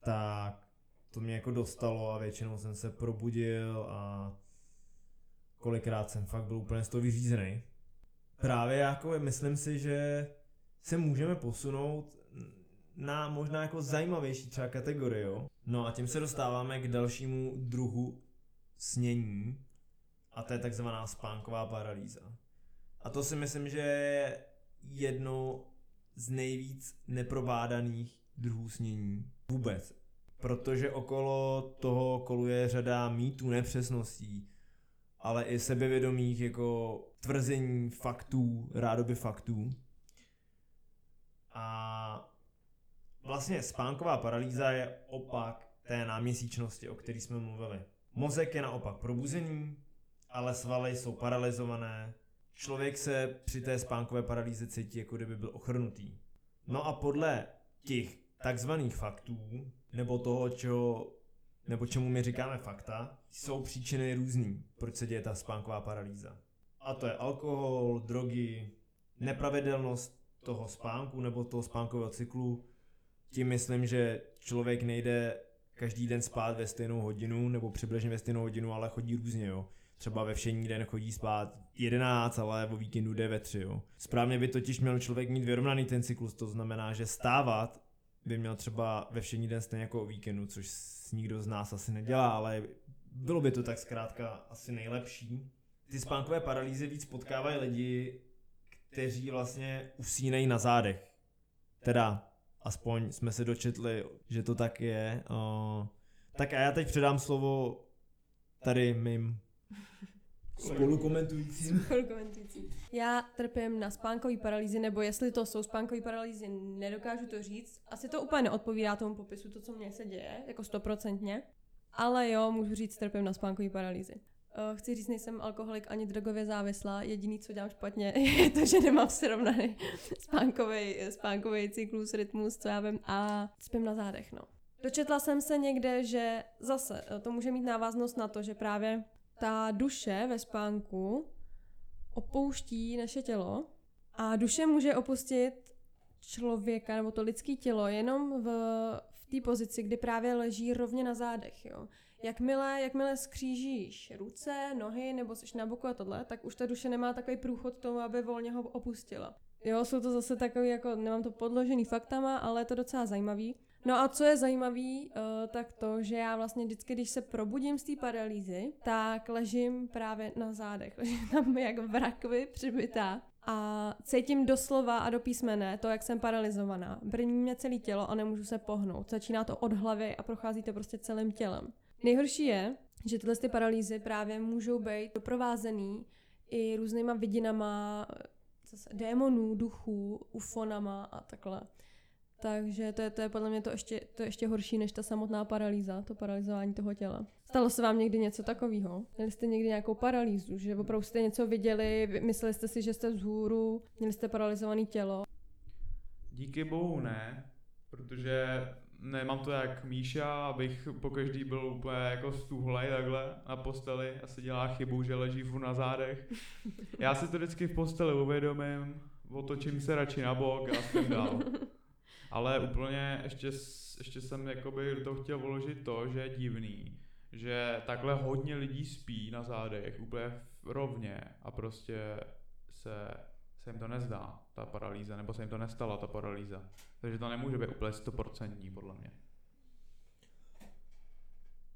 S1: Tak to mě jako dostalo a většinou jsem se probudil a kolikrát jsem fakt byl úplně z toho vyřízený. Právě jako myslím si, že se můžeme posunout na možná jako zajímavější třeba kategorii. No a tím se dostáváme k dalšímu druhu snění a to je takzvaná spánková paralýza. A to si myslím, že je jedno z nejvíc neprobádaných druhů snění vůbec. Protože okolo toho koluje řada mýtů, nepřesností, ale i sebevědomých jako tvrzení faktů, rádoby faktů. A vlastně spánková paralýza je opak té náměsíčnosti, o které jsme mluvili. Mozek je naopak probuzený, ale svaly jsou paralizované. Člověk se při té spánkové paralýze cítí, jako kdyby byl ochrnutý. No a podle těch takzvaných faktů, nebo toho, čeho, nebo čemu my říkáme fakta, jsou příčiny různý, proč se děje ta spánková paralýza. A to je alkohol, drogy, nepravidelnost toho spánku nebo toho spánkového cyklu. Tím myslím, že člověk nejde každý den spát ve stejnou hodinu nebo přibližně ve stejnou hodinu, ale chodí různě, jo. Třeba ve všední den chodí spát 11, ale o víkendu jde ve 3, jo. Správně by totiž měl člověk mít vyrovnaný ten cyklus, to znamená, že stávat by měl třeba ve všední den stejně jako o víkendu, což nikdo z nás asi nedělá, ale bylo by to tak zkrátka asi nejlepší. Ty spánkové paralýzy víc potkávají lidi, kteří vlastně usínají na zádech. Teda, aspoň jsme se dočetli, že to tak je. Uh, tak a já teď předám slovo tady mým spolukomentujícím.
S2: Spolukomentující. Já trpím na spánkové paralýzy, nebo jestli to jsou spánkové paralýzy, nedokážu to říct. Asi to úplně neodpovídá tomu popisu, to, co mně se děje, jako stoprocentně. Ale jo, můžu říct, trpím na spánkové paralýzy. Uh, chci říct, nejsem alkoholik ani drogově závislá. Jediný, co dělám špatně, (laughs) je to, že nemám srovnaný spánkový, spánkový cyklus, rytmus, co já vím, a spím na zádech, no. Dočetla jsem se někde, že zase eh, to může mít návaznost na to, že právě ta duše ve spánku opouští naše tělo a duše může opustit člověka nebo to lidské tělo jenom v, v té pozici, kdy právě leží rovně na zádech. Jo. Jakmile, jakmile skřížíš ruce, nohy nebo jsi na boku a tohle, tak už ta duše nemá takový průchod tomu, aby volně ho opustila. Jo, jsou to zase takový, jako nemám to podložený faktama, ale je to docela zajímavý. No a co je zajímavý, uh, tak to, že já vlastně vždycky, když se probudím z té paralýzy, tak ležím právě na zádech. (laughs) Ležím tam jak v rakvi přibytá a cítím doslova a do písmene to, jak jsem paralizovaná. Brní mě celé tělo a nemůžu se pohnout. Začíná to od hlavy a prochází to prostě celým tělem. Nejhorší je, že tyhle ty paralýzy právě můžou být doprovázený i různýma vidinama, zase démonů, duchů, ufonama a takhle. Takže to je, to je podle mě to ještě, to je ještě horší než ta samotná paralýza, to paralizování toho těla. Stalo se vám někdy něco takového? Měli jste někdy nějakou paralýzu, že opravdu jste něco viděli, mysleli jste si, že jste vzhůru, měli jste paralizované tělo?
S3: Díky bohu ne, protože nemám to jak Míša, abych po každý byl úplně jako stuhlej takhle na posteli a si dělá chybu, že leží furt na zádech. (laughs) Já si to vždycky v posteli uvědomím, otočím se radši na bok a jsem dál. Ale úplně ještě, ještě jsem jakoby to chtěl vložit to, že je divný, že takhle hodně lidí spí na zádech úplně rovně a prostě se, se jim to nezdá, ta paralýza, nebo se jim to nestala, ta paralýza. Takže to nemůže být úplně stoprocentní, podle mě.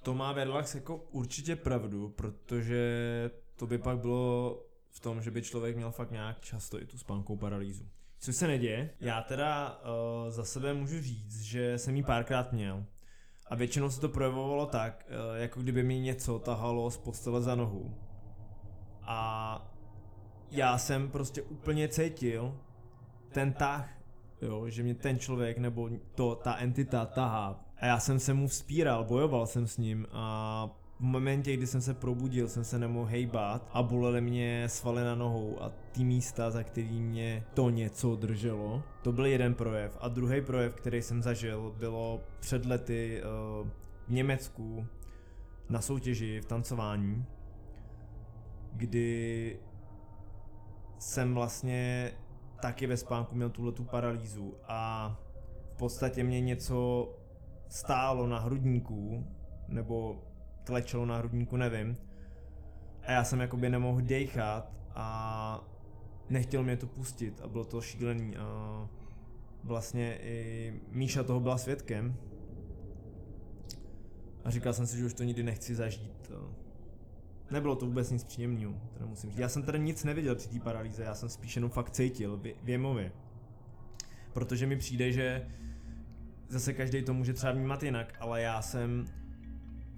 S1: To má Verlax jako určitě pravdu, protože to by pak bylo v tom, že by člověk měl fakt nějak často i tu spánkou paralýzu. Což se neděje. Já teda uh, za sebe můžu říct, že jsem ji párkrát měl. A většinou se to projevovalo tak, uh, jako kdyby mi něco tahalo z postele za nohu. A já jsem prostě úplně cítil ten tah, jo, že mě ten člověk nebo to, ta entita tahá. A já jsem se mu vzpíral, bojoval jsem s ním a v momentě, kdy jsem se probudil, jsem se nemohl hejbat a bolely mě svaly na nohou a ty místa, za který mě to něco drželo. To byl jeden projev. A druhý projev, který jsem zažil, bylo před lety uh, v Německu. na soutěži v tancování, kdy jsem vlastně taky ve spánku měl tuhle tu paralýzu a v podstatě mě něco stálo na hrudníku, nebo klečelo na hrudníku, nevím. A já jsem jakoby nemohl dechat a nechtěl mě to pustit a bylo to šílený a vlastně i Míša toho byla svědkem a říkal jsem si, že už to nikdy nechci zažít. Nebylo to vůbec nic příjemného, teda musím říct. Já jsem tady nic neviděl při té paralýze, já jsem spíš jenom fakt cítil, věmově. Protože mi přijde, že zase každý to může třeba vnímat jinak, ale já jsem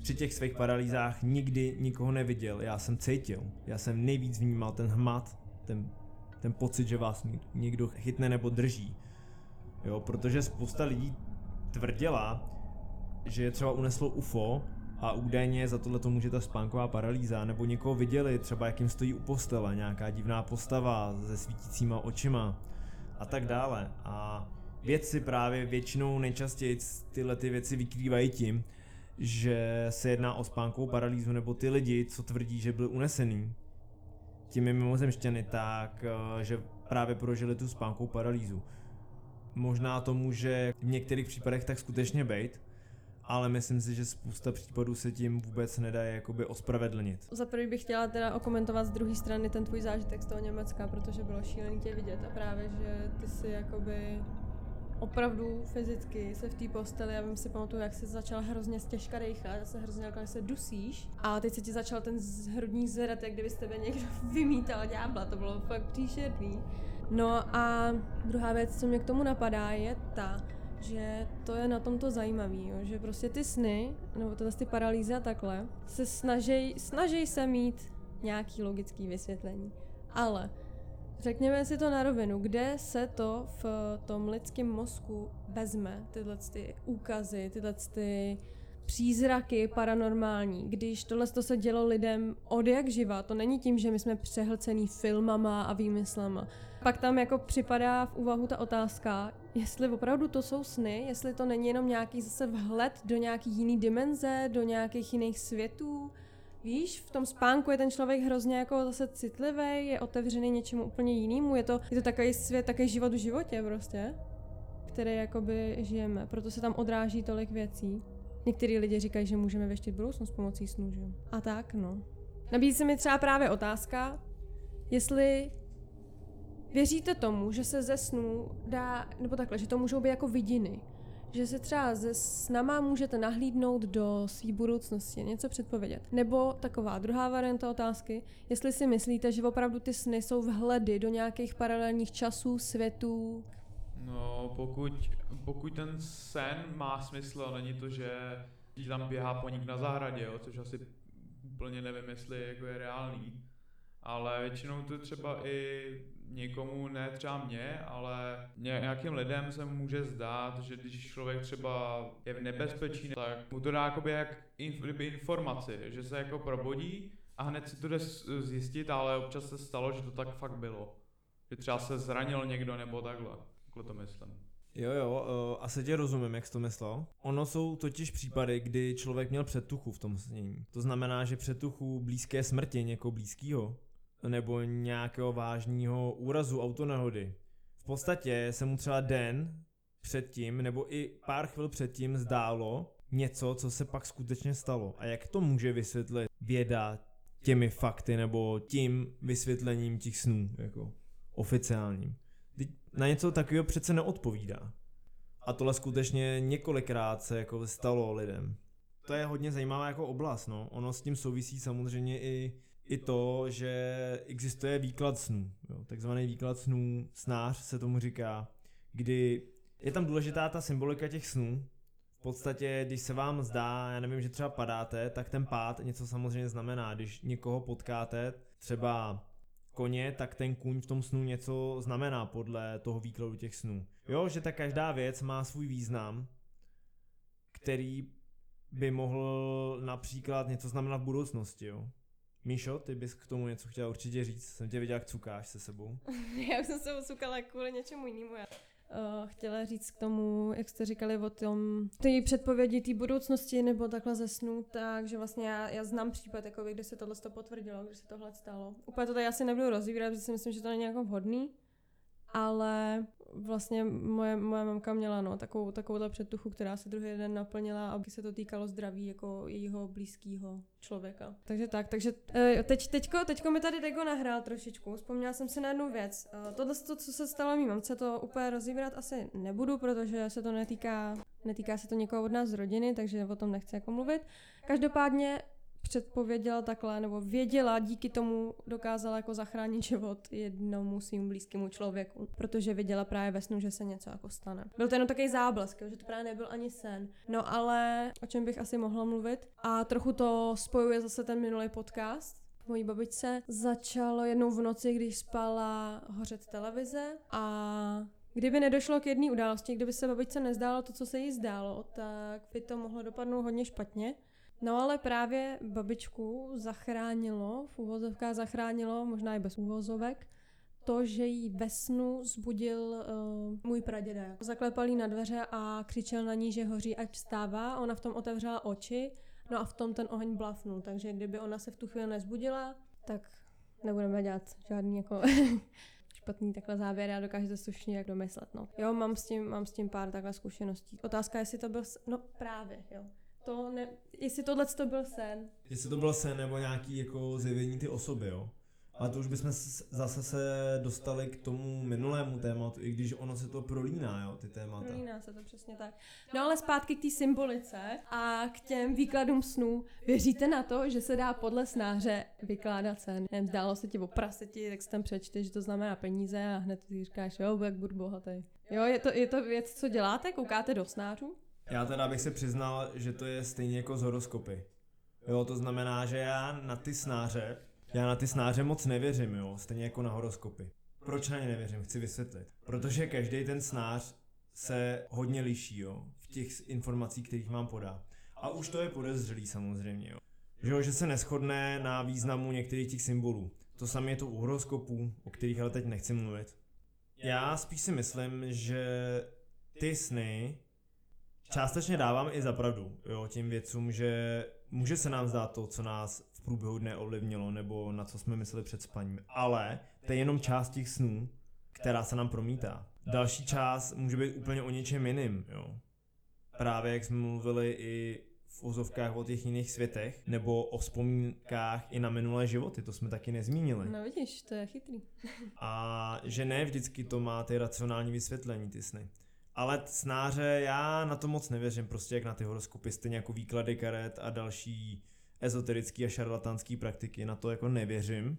S1: při těch svých paralýzách nikdy nikoho neviděl, já jsem cítil, já jsem nejvíc vnímal ten hmat, ten, ten pocit, že vás někdo chytne nebo drží. Jo, protože spousta lidí tvrdila, že je třeba uneslo UFO a údajně za tohle to může ta spánková paralýza, nebo někoho viděli, třeba jak jim stojí u postele, nějaká divná postava se svítícíma očima a tak dále. A vědci právě většinou nejčastěji tyhle ty věci vykrývají tím, že se jedná o spánkovou paralýzu, nebo ty lidi, co tvrdí, že byli unesený těmi mimozemštěny, tak eh, že právě prožili tu spánkovou paralýzu. Možná to může v některých případech tak skutečně být, ale myslím si, že spousta případů se tím vůbec nedá jakoby ospravedlnit.
S2: Za prvý bych chtěla teda okomentovat z druhé strany ten tvůj zážitek z toho Německa, protože bylo šílený tě vidět a právě, že ty si jakoby opravdu fyzicky se v té posteli, já vím si pamatuju, jak se začal hrozně stěžka dejchat, já se hrozně jako, se dusíš a teď se ti začal ten hrudník zvedat, jak kdyby z tebe někdo (laughs) vymítal ďábla, to bylo fakt příšerný. No a druhá věc, co mě k tomu napadá, je ta, že to je na tomto zajímavý, jo? že prostě ty sny, nebo tyhle ty paralýzy a takhle, se snaží, snaží se mít nějaký logický vysvětlení. Ale řekněme si to na rovinu, kde se to v tom lidském mozku vezme, tyhle ty úkazy, tyhle ty přízraky paranormální, když tohle to se dělo lidem od jak živa, to není tím, že my jsme přehlcený filmama a výmyslama. Pak tam jako připadá v úvahu ta otázka, jestli opravdu to jsou sny, jestli to není jenom nějaký zase vhled do nějaký jiný dimenze, do nějakých jiných světů. Víš, v tom spánku je ten člověk hrozně jako zase citlivý, je otevřený něčemu úplně jinému, je to, je to takový svět, takový život v životě prostě, který jakoby žijeme, proto se tam odráží tolik věcí. Některý lidi říkají, že můžeme věštit budoucnost pomocí snů, že? A tak, no. Nabízí se mi třeba právě otázka, jestli věříte tomu, že se ze snů dá, nebo takhle, že to můžou být jako vidiny. Že se třeba ze snama můžete nahlídnout do své budoucnosti, něco předpovědět. Nebo taková druhá varianta otázky, jestli si myslíte, že opravdu ty sny jsou vhledy do nějakých paralelních časů, světů.
S3: No, pokud, pokud ten sen má smysl a není to, že ti tam běhá poník na zahradě, jo, což asi úplně nevím, jestli jako je reálný. Ale většinou to třeba i někomu, ne třeba mě, ale nějakým lidem se může zdát, že když člověk třeba je v nebezpečí, tak mu to dá jakoby jak informaci, že se jako probudí a hned si to jde zjistit, ale občas se stalo, že to tak fakt bylo. Že třeba se zranil někdo nebo takhle. Takhle to myslím.
S1: Jo, jo, uh, asi tě rozumím, jak jsi to myslel. Ono jsou totiž případy, kdy člověk měl předtuchu v tom snění. To znamená, že předtuchu blízké smrti někoho blízkého nebo nějakého vážného úrazu autonehody. V podstatě se mu třeba den předtím nebo i pár chvil předtím zdálo něco, co se pak skutečně stalo. A jak to může vysvětlit věda těmi fakty nebo tím vysvětlením těch snů, jako oficiálním. Na něco takového přece neodpovídá. A tohle skutečně několikrát se jako stalo lidem. To je hodně zajímavá jako oblast, no. Ono s tím souvisí samozřejmě i i to, že existuje výklad snů, jo, takzvaný výklad snů, snář se tomu říká, kdy je tam důležitá ta symbolika těch snů. V podstatě, když se vám zdá, já nevím, že třeba padáte, tak ten pád něco samozřejmě znamená. Když někoho potkáte, třeba koně, tak ten kůň v tom snu něco znamená podle toho výkladu těch snů. Jo, že ta každá věc má svůj význam, který by mohl například něco znamenat v budoucnosti, jo. Míšo, ty bys k tomu něco chtěla určitě říct. Jsem tě viděla, jak cukáš se sebou. (laughs)
S2: já už jsem se ucukala kvůli něčemu jinému. uh, chtěla říct k tomu, jak jste říkali o tom, té předpovědi té budoucnosti nebo takhle ze snu, takže vlastně já, já znám případ, jako kde se tohle potvrdilo, kde se tohle stalo. Úplně to tady asi nebudu rozvírat, protože si myslím, že to není jako vhodný, ale vlastně moje, moje mamka měla no, takovou, takovouhle předtuchu, která se druhý den naplnila, aby se to týkalo zdraví jako jejího blízkého člověka. Takže tak, takže eh, teď, teďko, teďko mi tady Dego nahrál trošičku, vzpomněla jsem si na jednu věc. Eh, tohle, to, co se stalo mým mamce, to úplně rozvírat asi nebudu, protože se to netýká, netýká se to někoho od nás z rodiny, takže o tom nechci jako mluvit. Každopádně předpověděla takhle, nebo věděla, díky tomu dokázala jako zachránit (laughs) život jednomu svým blízkému člověku, protože věděla právě ve snu, že se něco jako stane. Byl to jenom takový záblesk, že to právě nebyl ani sen. No ale o čem bych asi mohla mluvit? A trochu to spojuje zase ten minulý podcast, mojí babičce začalo jednou v noci, když spala hořet televize a Kdyby nedošlo k jedné události, kdyby se babičce nezdálo to, co se jí zdálo, tak by to mohlo dopadnout hodně špatně. No ale právě babičku zachránilo, v úvozovkách zachránilo, možná i bez úvozovek, to, že jí ve snu zbudil uh, můj praděda. Zaklepal jí na dveře a křičel na ní, že hoří, ať vstává. Ona v tom otevřela oči, no a v tom ten oheň blafnul. Takže kdyby ona se v tu chvíli nezbudila, tak nebudeme dělat žádný jako (laughs) špatný takhle závěr, já dokážete slušně jak domyslet. No. Jo, mám s, tím, mám s tím pár takhle zkušeností. Otázka, jestli to byl, no právě, jo to ne, jestli tohle to byl sen.
S1: Jestli to byl sen nebo nějaký jako zjevení ty osoby, jo. Ale to už bychom zase se dostali k tomu minulému tématu, i když ono se to prolíná, jo, ty témata.
S2: Prolíná se to přesně tak. No ale zpátky k té symbolice a k těm výkladům snů. Věříte na to, že se dá podle snáře vykládat sen? Nevím, zdálo se ti o praseti, tak si tam přečteš, že to znamená peníze a hned ty říkáš, jo, jak budu bohatý. Jo, je to, je to věc, co děláte? Koukáte do snářů?
S1: Já teda bych se přiznal, že to je stejně jako z horoskopy. Jo, to znamená, že já na ty snáře, já na ty snáře moc nevěřím, jo, stejně jako na horoskopy. Proč na ně nevěřím? Chci vysvětlit. Protože každý ten snář se hodně liší, jo, v těch informacích, kterých mám podá. A už to je podezřelý samozřejmě, jo. Že, jo, že se neschodne na významu některých těch symbolů. To samé je to u horoskopů, o kterých ale teď nechci mluvit. Já spíš si myslím, že ty sny částečně dávám i za pravdu, jo, tím věcům, že může se nám zdát to, co nás v průběhu dne ovlivnilo, nebo na co jsme mysleli před spaním, ale to je jenom část těch snů, která se nám promítá. Další část může být úplně o něčem jiným, jo. Právě jak jsme mluvili i v ozovkách o těch jiných světech, nebo o vzpomínkách i na minulé životy, to jsme taky nezmínili.
S2: No vidíš, to je chytrý.
S1: A že ne vždycky to má ty racionální vysvětlení, ty sny. Ale snáře, já na to moc nevěřím, prostě jak na ty horoskopy, stejně jako výklady karet a další ezoterické a šarlatánské praktiky, na to jako nevěřím.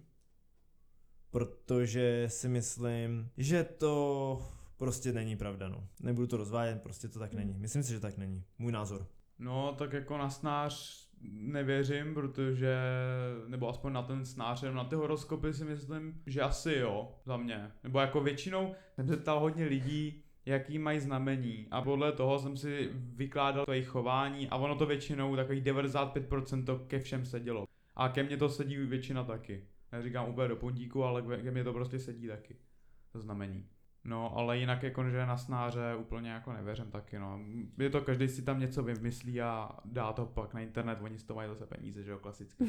S1: Protože si myslím, že to prostě není pravda, no. Nebudu to rozvádět, prostě to tak není. Myslím si, že tak není. Můj názor.
S3: No, tak jako na snář nevěřím, protože, nebo aspoň na ten snář, na ty horoskopy si myslím, že asi jo, za mě. Nebo jako většinou, jsem se ptal hodně lidí, jaký mají znamení a podle toho jsem si vykládal to jejich chování a ono to většinou takových 95% to ke všem sedělo. A ke mně to sedí většina taky. Neříkám úplně do pondíku, ale ke mně to prostě sedí taky. To znamení. No, ale jinak jako, že na snáře úplně jako nevěřím taky, no. Je to, každý si tam něco vymyslí a dá to pak na internet, oni z toho mají zase peníze, že jo, klasicky.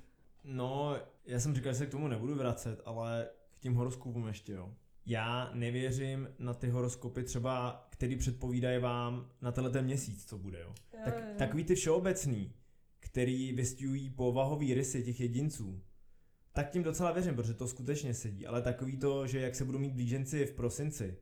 S3: (laughs)
S1: no, já jsem říkal, že se k tomu nebudu vracet, ale k těm horoskopům ještě, jo já nevěřím na ty horoskopy třeba, který předpovídají vám na tenhle ten měsíc, co bude, jo. jo tak, jo. Takový ty všeobecný, který vystihují povahový rysy těch jedinců, tak tím docela věřím, protože to skutečně sedí, ale takový to, že jak se budou mít blíženci v prosinci,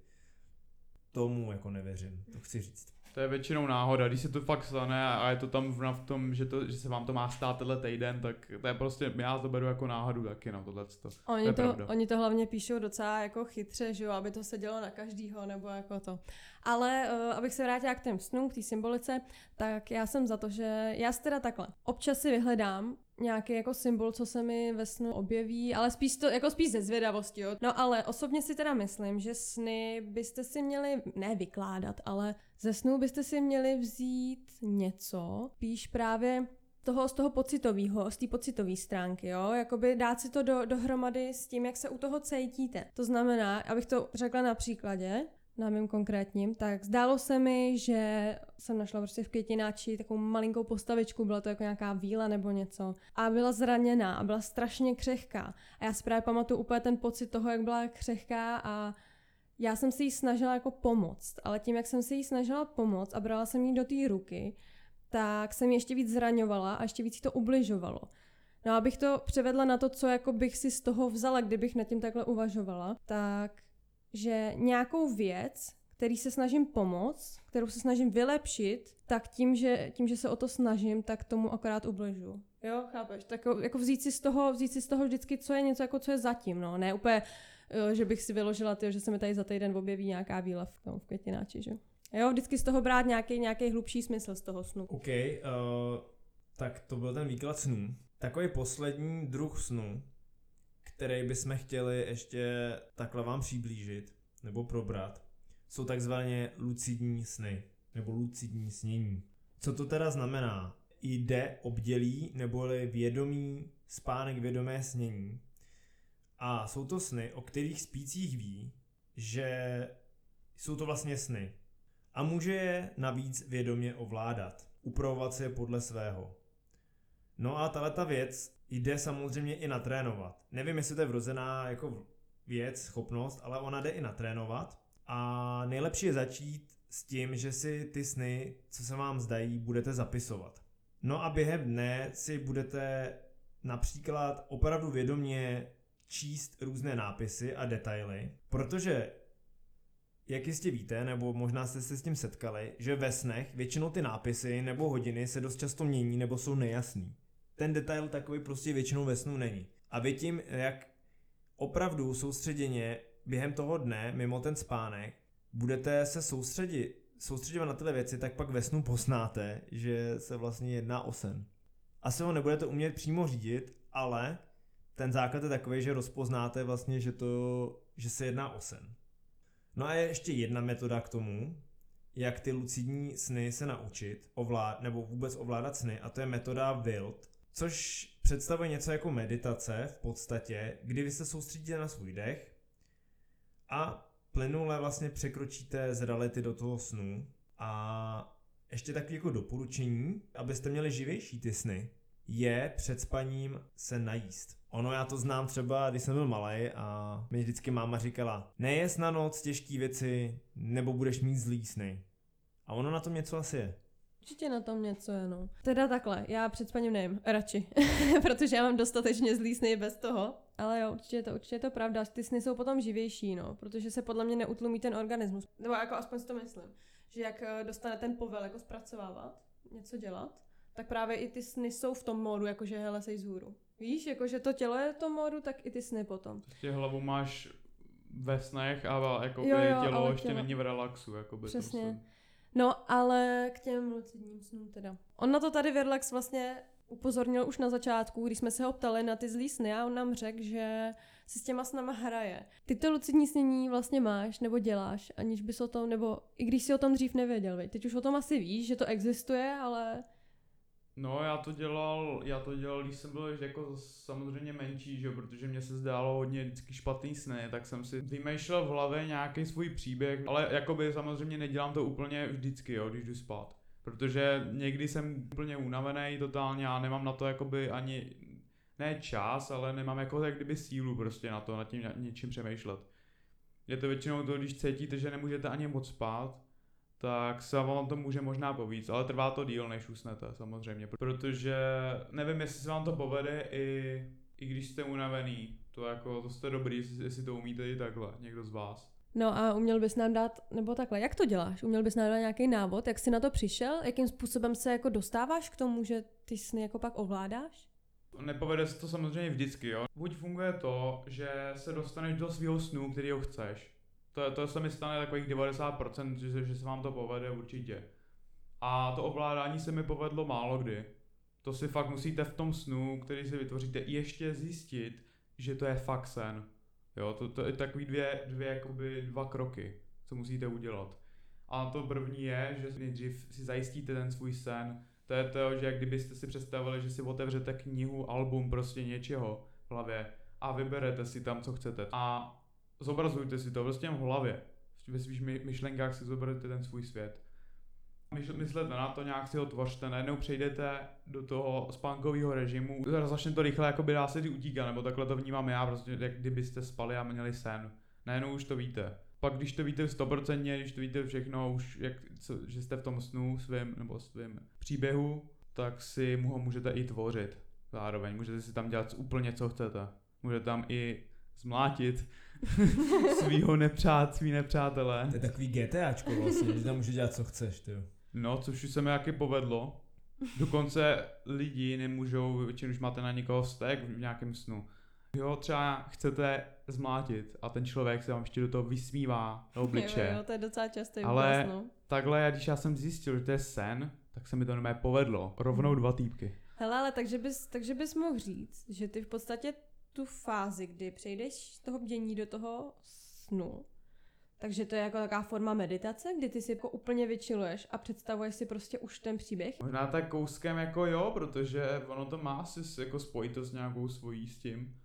S1: tomu jako nevěřím, to chci říct.
S3: To je většinou náhoda, když se to fakt stane a je to tam v tom, že, to, že se vám to má stát tenhle týden, tak to je prostě, já to beru jako náhodu taky, no tohle.
S2: Oni to, to oni to hlavně píšou docela jako chytře, že jo, aby to se dělo na každýho, nebo jako to. Ale uh, abych se vrátila k těm snům, k té symbolice, tak já jsem za to, že já si teda takhle. Občas si vyhledám nějaký jako symbol, co se mi ve snu objeví, ale spíš to, jako spíš ze zvědavosti, jo. No ale osobně si teda myslím, že sny byste si měli, ne vykládat, ale ze snů byste si měli vzít něco, píš právě toho, z toho pocitového, z té pocitové stránky, jo, jakoby dát si to do, dohromady s tím, jak se u toho cítíte. To znamená, abych to řekla na příkladě, na mém konkrétním, tak zdálo se mi, že jsem našla prostě v květináči takovou malinkou postavičku, byla to jako nějaká víla nebo něco a byla zraněná a byla strašně křehká. A já si právě pamatuju úplně ten pocit toho, jak byla křehká a já jsem si jí snažila jako pomoct, ale tím, jak jsem si jí snažila pomoct a brala jsem jí do té ruky, tak jsem ji ještě víc zraňovala a ještě víc to ubližovalo. No abych to převedla na to, co jako bych si z toho vzala, kdybych nad tím takhle uvažovala, tak že nějakou věc, který se snažím pomoct, kterou se snažím vylepšit, tak tím, že, tím, že se o to snažím, tak tomu akorát ubližu. Jo, chápeš? Tak jako vzít si z toho, vzít si z toho vždycky, co je něco, jako co je zatím, no. Ne úplně, že bych si vyložila, tyjo, že se mi tady za týden objeví nějaká víla v, no, v květináči, že? Jo, vždycky z toho brát nějaký, nějaký hlubší smysl z toho snu.
S1: OK, uh, tak to byl ten výklad snů. Takový poslední druh snu, který bychom chtěli ještě takhle vám přiblížit nebo probrat, jsou takzvaně lucidní sny nebo lucidní snění. Co to teda znamená? Jde obdělí neboli vědomí spánek vědomé snění. A jsou to sny, o kterých spících ví, že jsou to vlastně sny. A může je navíc vědomě ovládat, upravovat se je podle svého. No a tahle ta věc jde samozřejmě i natrénovat. Nevím, jestli to je vrozená jako věc, schopnost, ale ona jde i natrénovat. A nejlepší je začít s tím, že si ty sny, co se vám zdají, budete zapisovat. No a během dne si budete například opravdu vědomě číst různé nápisy a detaily, protože jak jistě víte, nebo možná jste se s tím setkali, že ve snech většinou ty nápisy nebo hodiny se dost často mění nebo jsou nejasný. Ten detail takový prostě většinou ve snu není. A vy tím, jak opravdu soustředěně během toho dne, mimo ten spánek, budete se soustředit, soustředit na tyhle věci, tak pak ve snu poznáte, že se vlastně jedná o sen. Asi ho nebudete umět přímo řídit, ale ten základ je takový, že rozpoznáte vlastně, že, to, že se jedná o sen. No a je ještě jedna metoda k tomu, jak ty lucidní sny se naučit, ovlád, nebo vůbec ovládat sny, a to je metoda WILD, což představuje něco jako meditace v podstatě, kdy vy se soustředíte na svůj dech a plynule vlastně překročíte z reality do toho snu a ještě taky jako doporučení, abyste měli živější ty sny, je před spaním se najíst. Ono já to znám třeba, když jsem byl malý a mi vždycky máma říkala, nejes na noc těžké věci, nebo budeš mít zlý sny. A ono na tom něco asi je.
S2: Určitě na tom něco je, no. Teda takhle, já před spaním nevím, radši, (laughs) protože já mám dostatečně zlý sny bez toho, ale jo, určitě je to, určitě je to pravda, ty sny jsou potom živější, no, protože se podle mě neutlumí ten organismus, nebo jako aspoň si to myslím, že jak eh, dostane ten povel jako zpracovávat, něco dělat, tak právě i ty sny jsou v tom módu, jakože hele, sej zhůru. Víš, jakože to tělo je v tom módu, tak i ty sny potom.
S3: Prostě hlavu máš ve snech a jako
S2: Jo, jo,
S3: tělo ještě
S2: tělo-
S3: není v relaxu. Jakoby,
S2: Přesně.
S3: To musím-
S2: No, ale k těm lucidním snům teda. On na to tady Verlax vlastně upozornil už na začátku, když jsme se ho ptali na ty zlý sny a on nám řekl, že si s těma snama hraje. Ty to lucidní snění vlastně máš nebo děláš, aniž bys o tom, nebo i když si o tom dřív nevěděl, veď? teď už o tom asi víš, že to existuje, ale
S3: No, já to dělal, já to dělal, když jsem byl jako samozřejmě menší, že protože mě se zdálo hodně vždycky špatný sny, tak jsem si vymýšlel v hlavě nějaký svůj příběh, ale jakoby samozřejmě nedělám to úplně vždycky, jo, když jdu spát. Protože někdy jsem úplně unavený totálně a nemám na to jakoby ani, ne čas, ale nemám jako jak kdyby sílu prostě na to, nad tím ně- něčím přemýšlet. Je to většinou to, když cítíte, že nemůžete ani moc spát, tak se vám to může možná povíc, ale trvá to díl, než usnete samozřejmě, protože nevím, jestli se vám to povede i, i když jste unavený, to jako, to jste dobrý, jestli, to umíte i takhle, někdo z vás.
S2: no a uměl bys nám dát, nebo takhle, jak to děláš? Uměl bys nám dát nějaký návod, jak jsi na to přišel? Jakým způsobem se jako dostáváš k tomu, že ty sny jako pak ovládáš?
S3: Nepovede se to samozřejmě vždycky, jo. Buď funguje to, že se dostaneš do svého snu, který ho chceš. To, to se mi stane takových 90%, že, že se vám to povede určitě. A to ovládání se mi povedlo málo kdy. To si fakt musíte v tom snu, který si vytvoříte, ještě zjistit, že to je fakt sen. Jo, to, to je takový dvě, dvě jakoby dva kroky, co musíte udělat. A to první je, že nejdřív si zajistíte ten svůj sen. To je to, že kdybyste si představili, že si otevřete knihu, album prostě něčeho v hlavě a vyberete si tam, co chcete. A zobrazujte si to prostě v hlavě. ve svých my- myšlenkách si zoberete ten svůj svět. Myslete na to, nějak si ho tvořte, najednou přejdete do toho spánkového režimu, začne to rychle, jako by dá se utíkat, nebo takhle to vnímám já, prostě jak kdybyste spali a měli sen. Najednou už to víte. Pak když to víte 100%, když to víte všechno, už jak, co, že jste v tom snu svým, nebo svým příběhu, tak si mu ho můžete i tvořit. Zároveň můžete si tam dělat úplně co chcete. Můžete tam i zmlátit (laughs) svýho nepřát, svý nepřátelé.
S1: To je takový GTAčko vlastně, že tam může dělat co chceš, ty.
S3: No, což už se mi jaký povedlo. Dokonce lidi nemůžou, většinou už máte na někoho vztek v nějakém snu. Jo, třeba chcete zmlátit a ten člověk se vám ještě do toho vysmívá do obličeje.
S2: Jo, jo, to je docela častý
S3: Ale-
S2: úkaz, no.
S3: Takhle, když já jsem zjistil, že to je sen, tak se mi to normálně povedlo. Rovnou dva týpky.
S2: Hele, ale takže bys, takže bys mohl říct, že ty v podstatě tu fázi, kdy přejdeš z toho bdění do toho snu, takže to je jako taková forma meditace, kdy ty si jako úplně vyčiluješ a představuješ si prostě už ten příběh.
S3: Možná tak kouskem jako jo, protože ono to má asi s- jako spojitost nějakou svojí s tím.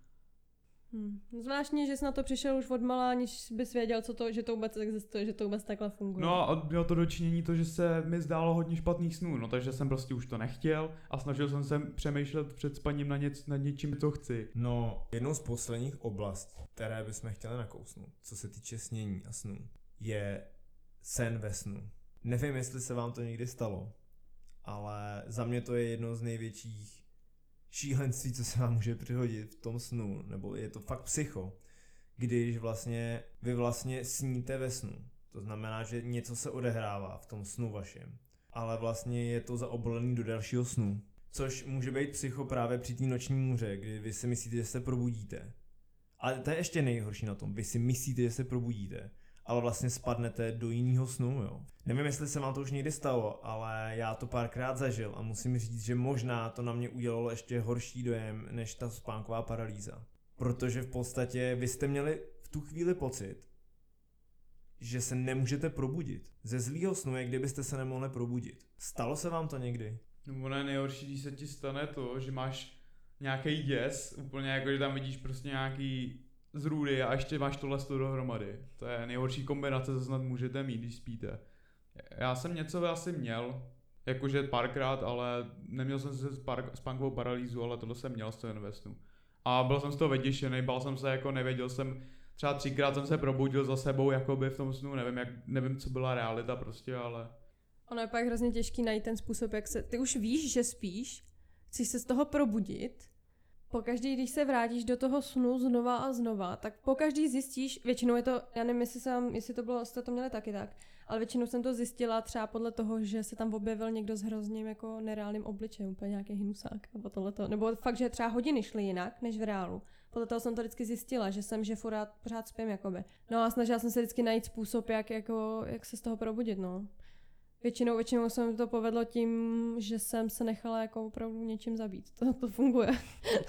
S2: Hmm. Zvláštní, že jsi na to přišel už odmala, aniž bys věděl, co to, že to vůbec existuje, že to vůbec takhle funguje.
S3: No a mělo to dočinění to, že se mi zdálo hodně špatných snů, no takže jsem prostě už to nechtěl a snažil jsem se přemýšlet před spaním na něc, nad něčím, co chci.
S1: No, jednou z posledních oblastí, které bychom chtěli nakousnout, co se týče snění a snů, je sen ve snu. Nevím, jestli se vám to někdy stalo, ale za mě to je jedno z největších šílenství, co se vám může přihodit v tom snu, nebo je to fakt psycho, když vlastně vy vlastně sníte ve snu. To znamená, že něco se odehrává v tom snu vašem, ale vlastně je to zaoblený do dalšího snu. Což může být psycho právě při té noční můře, kdy vy si myslíte, že se probudíte. Ale to je ještě nejhorší na tom. Vy si myslíte, že se probudíte, ale vlastně spadnete do jiného snu, jo. Nevím, jestli se vám to už někdy stalo, ale já to párkrát zažil a musím říct, že možná to na mě udělalo ještě horší dojem, než ta spánková paralýza. Protože v podstatě vy jste měli v tu chvíli pocit, že se nemůžete probudit. Ze zlýho snu je, kdybyste se nemohli probudit. Stalo se vám to někdy?
S3: No ono je nejhorší, když se ti stane to, že máš nějaký děs, úplně jako, že tam vidíš prostě nějaký zrůdy a ještě máš tohle z toho dohromady. To je nejhorší kombinace, co snad můžete mít, když spíte. Já jsem něco asi měl, jakože párkrát, ale neměl jsem se spánkovou paralýzu, ale tohle jsem měl z toho ve snu. A byl jsem z toho vyděšený, bál jsem se, jako nevěděl jsem, třeba třikrát jsem se probudil za sebou, jakoby v tom snu, nevím, jak, nevím, co byla realita prostě, ale
S2: Ono je pak hrozně těžký najít ten způsob, jak se... Ty už víš, že spíš, chceš se z toho probudit, pokaždý, když se vrátíš do toho snu znova a znova, tak pokaždý zjistíš, většinou je to, já nevím, jestli, jsem, jestli to bylo, jste to měli taky tak, ale většinou jsem to zjistila třeba podle toho, že se tam objevil někdo s hrozným jako nereálným obličejem, úplně nějaký hnusák, nebo tohleto. Nebo fakt, že třeba hodiny šly jinak, než v reálu. Podle toho jsem to vždycky zjistila, že jsem, že furt pořád spím, jakoby. No a snažila jsem se vždycky najít způsob, jak, jako, jak se z toho probudit, no. Většinou, většinou se mi to povedlo tím, že jsem se nechala jako opravdu něčím zabít. To, to funguje.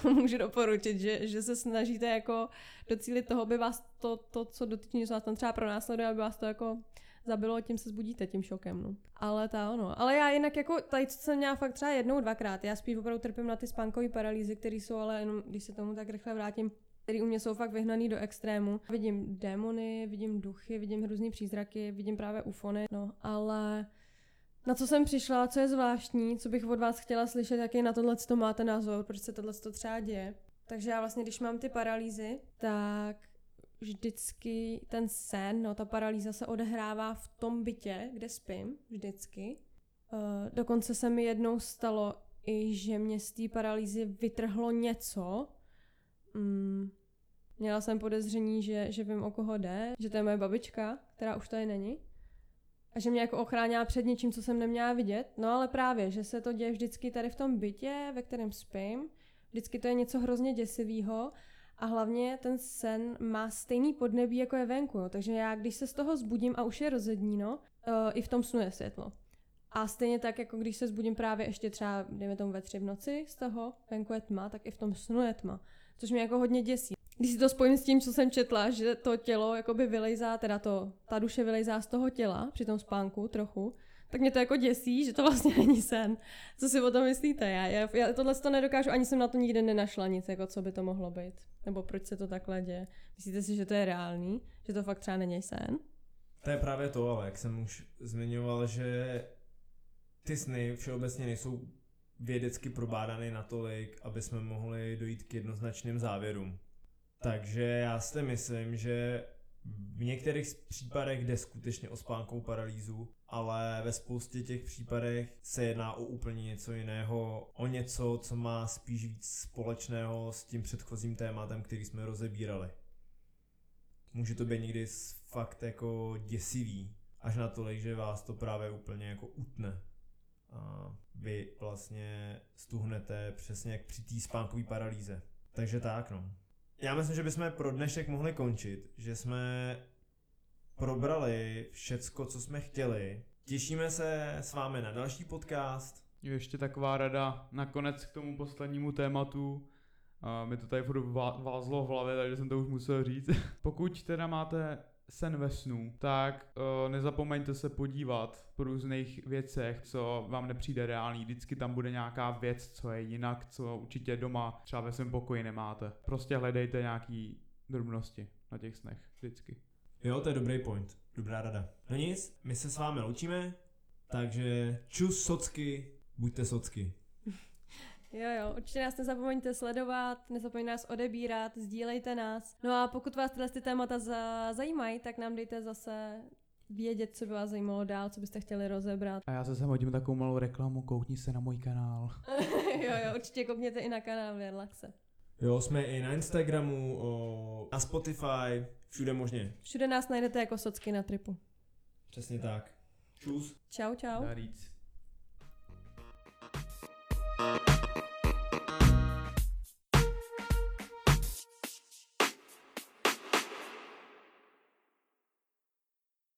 S2: to (laughs) můžu doporučit, že, že se snažíte jako docílit toho, aby vás to, to co dotyčně z vás tam třeba pronásleduje, aby vás to jako zabilo, tím se zbudíte tím šokem, no. Ale ta ono. Ale já jinak jako, tady co jsem měla fakt třeba jednou, dvakrát, já spíš opravdu trpím na ty spánkové paralýzy, které jsou ale jenom, když se tomu tak rychle vrátím, který u mě jsou fakt vyhnaný do extrému. Vidím démony, vidím duchy, vidím různý přízraky, vidím právě ufony, no, ale na co jsem přišla, co je zvláštní, co bych od vás chtěla slyšet, jaký na tohle to máte názor, proč se tohle to třeba děje. Takže já vlastně, když mám ty paralýzy, tak vždycky ten sen, no ta paralýza se odehrává v tom bytě, kde spím, vždycky. Uh, dokonce se mi jednou stalo i, že mě z té paralýzy vytrhlo něco. Mm, měla jsem podezření, že, že vím, o koho jde, že to je moje babička, která už tady není. A že mě jako ochránila před něčím, co jsem neměla vidět. No ale právě, že se to děje vždycky tady v tom bytě, ve kterém spím. Vždycky to je něco hrozně děsivého. A hlavně ten sen má stejný podnebí, jako je venku. Jo. Takže já, když se z toho zbudím a už je rozedníno, uh, i v tom snu je světlo. A stejně tak, jako když se zbudím právě ještě třeba, dejme tomu ve tři v noci z toho, venku je tma, tak i v tom snu je tma. Což mě jako hodně děsí. Když si to spojím s tím, co jsem četla, že to tělo jakoby vylejzá, teda to, ta duše vylejzá z toho těla při tom spánku trochu, tak mě to jako děsí, že to vlastně (laughs) není sen. Co si o tom myslíte? Já, já, já tohle to nedokážu, ani jsem na to nikdy nenašla nic, jako co by to mohlo být. Nebo proč se to takhle děje. Myslíte si, že to je reálný? Že to fakt třeba není sen?
S1: To je právě to, ale jak jsem už zmiňoval, že ty sny všeobecně nejsou vědecky probádaný natolik, aby jsme mohli dojít k jednoznačným závěrům. Takže já si myslím, že v některých případech jde skutečně o spánkovou paralýzu, ale ve spoustě těch případech se jedná o úplně něco jiného, o něco, co má spíš víc společného s tím předchozím tématem, který jsme rozebírali. Může to být někdy fakt jako děsivý, až na tolik, že vás to právě úplně jako utne. A vy vlastně stuhnete přesně jak při té spánkové paralýze. Takže tak no. Já myslím, že bychom pro dnešek mohli končit, že jsme probrali všecko, co jsme chtěli. Těšíme se s vámi na další podcast.
S3: Ještě taková rada nakonec k tomu poslednímu tématu. Uh, mi to tady furt vázlo v hlavě, takže jsem to už musel říct. (laughs) Pokud teda máte sen ve snu, tak uh, nezapomeňte se podívat po různých věcech, co vám nepřijde reálný. Vždycky tam bude nějaká věc, co je jinak, co určitě doma třeba ve svém pokoji nemáte. Prostě hledejte nějaký drobnosti na těch snech, vždycky.
S1: Jo, to je dobrý point. Dobrá rada. No nic, my se s vámi loučíme, takže čus socky, buďte socky.
S2: Jo, jo, určitě nás nezapomeňte sledovat, nezapomeňte nás odebírat, sdílejte nás. No a pokud vás tyhle ty témata za, zajímají, tak nám dejte zase vědět, co by vás zajímalo dál, co byste chtěli rozebrat.
S3: A já zase hodím takovou malou reklamu, koukni se na můj kanál. (laughs)
S2: jo, jo, určitě koukněte i na kanál Věrlaxe.
S1: Jo, jsme i na Instagramu, o, na Spotify, všude možně.
S2: Všude nás najdete jako socky na tripu.
S1: Přesně tak. Čus.
S2: Čau, čau.
S3: Dá říct.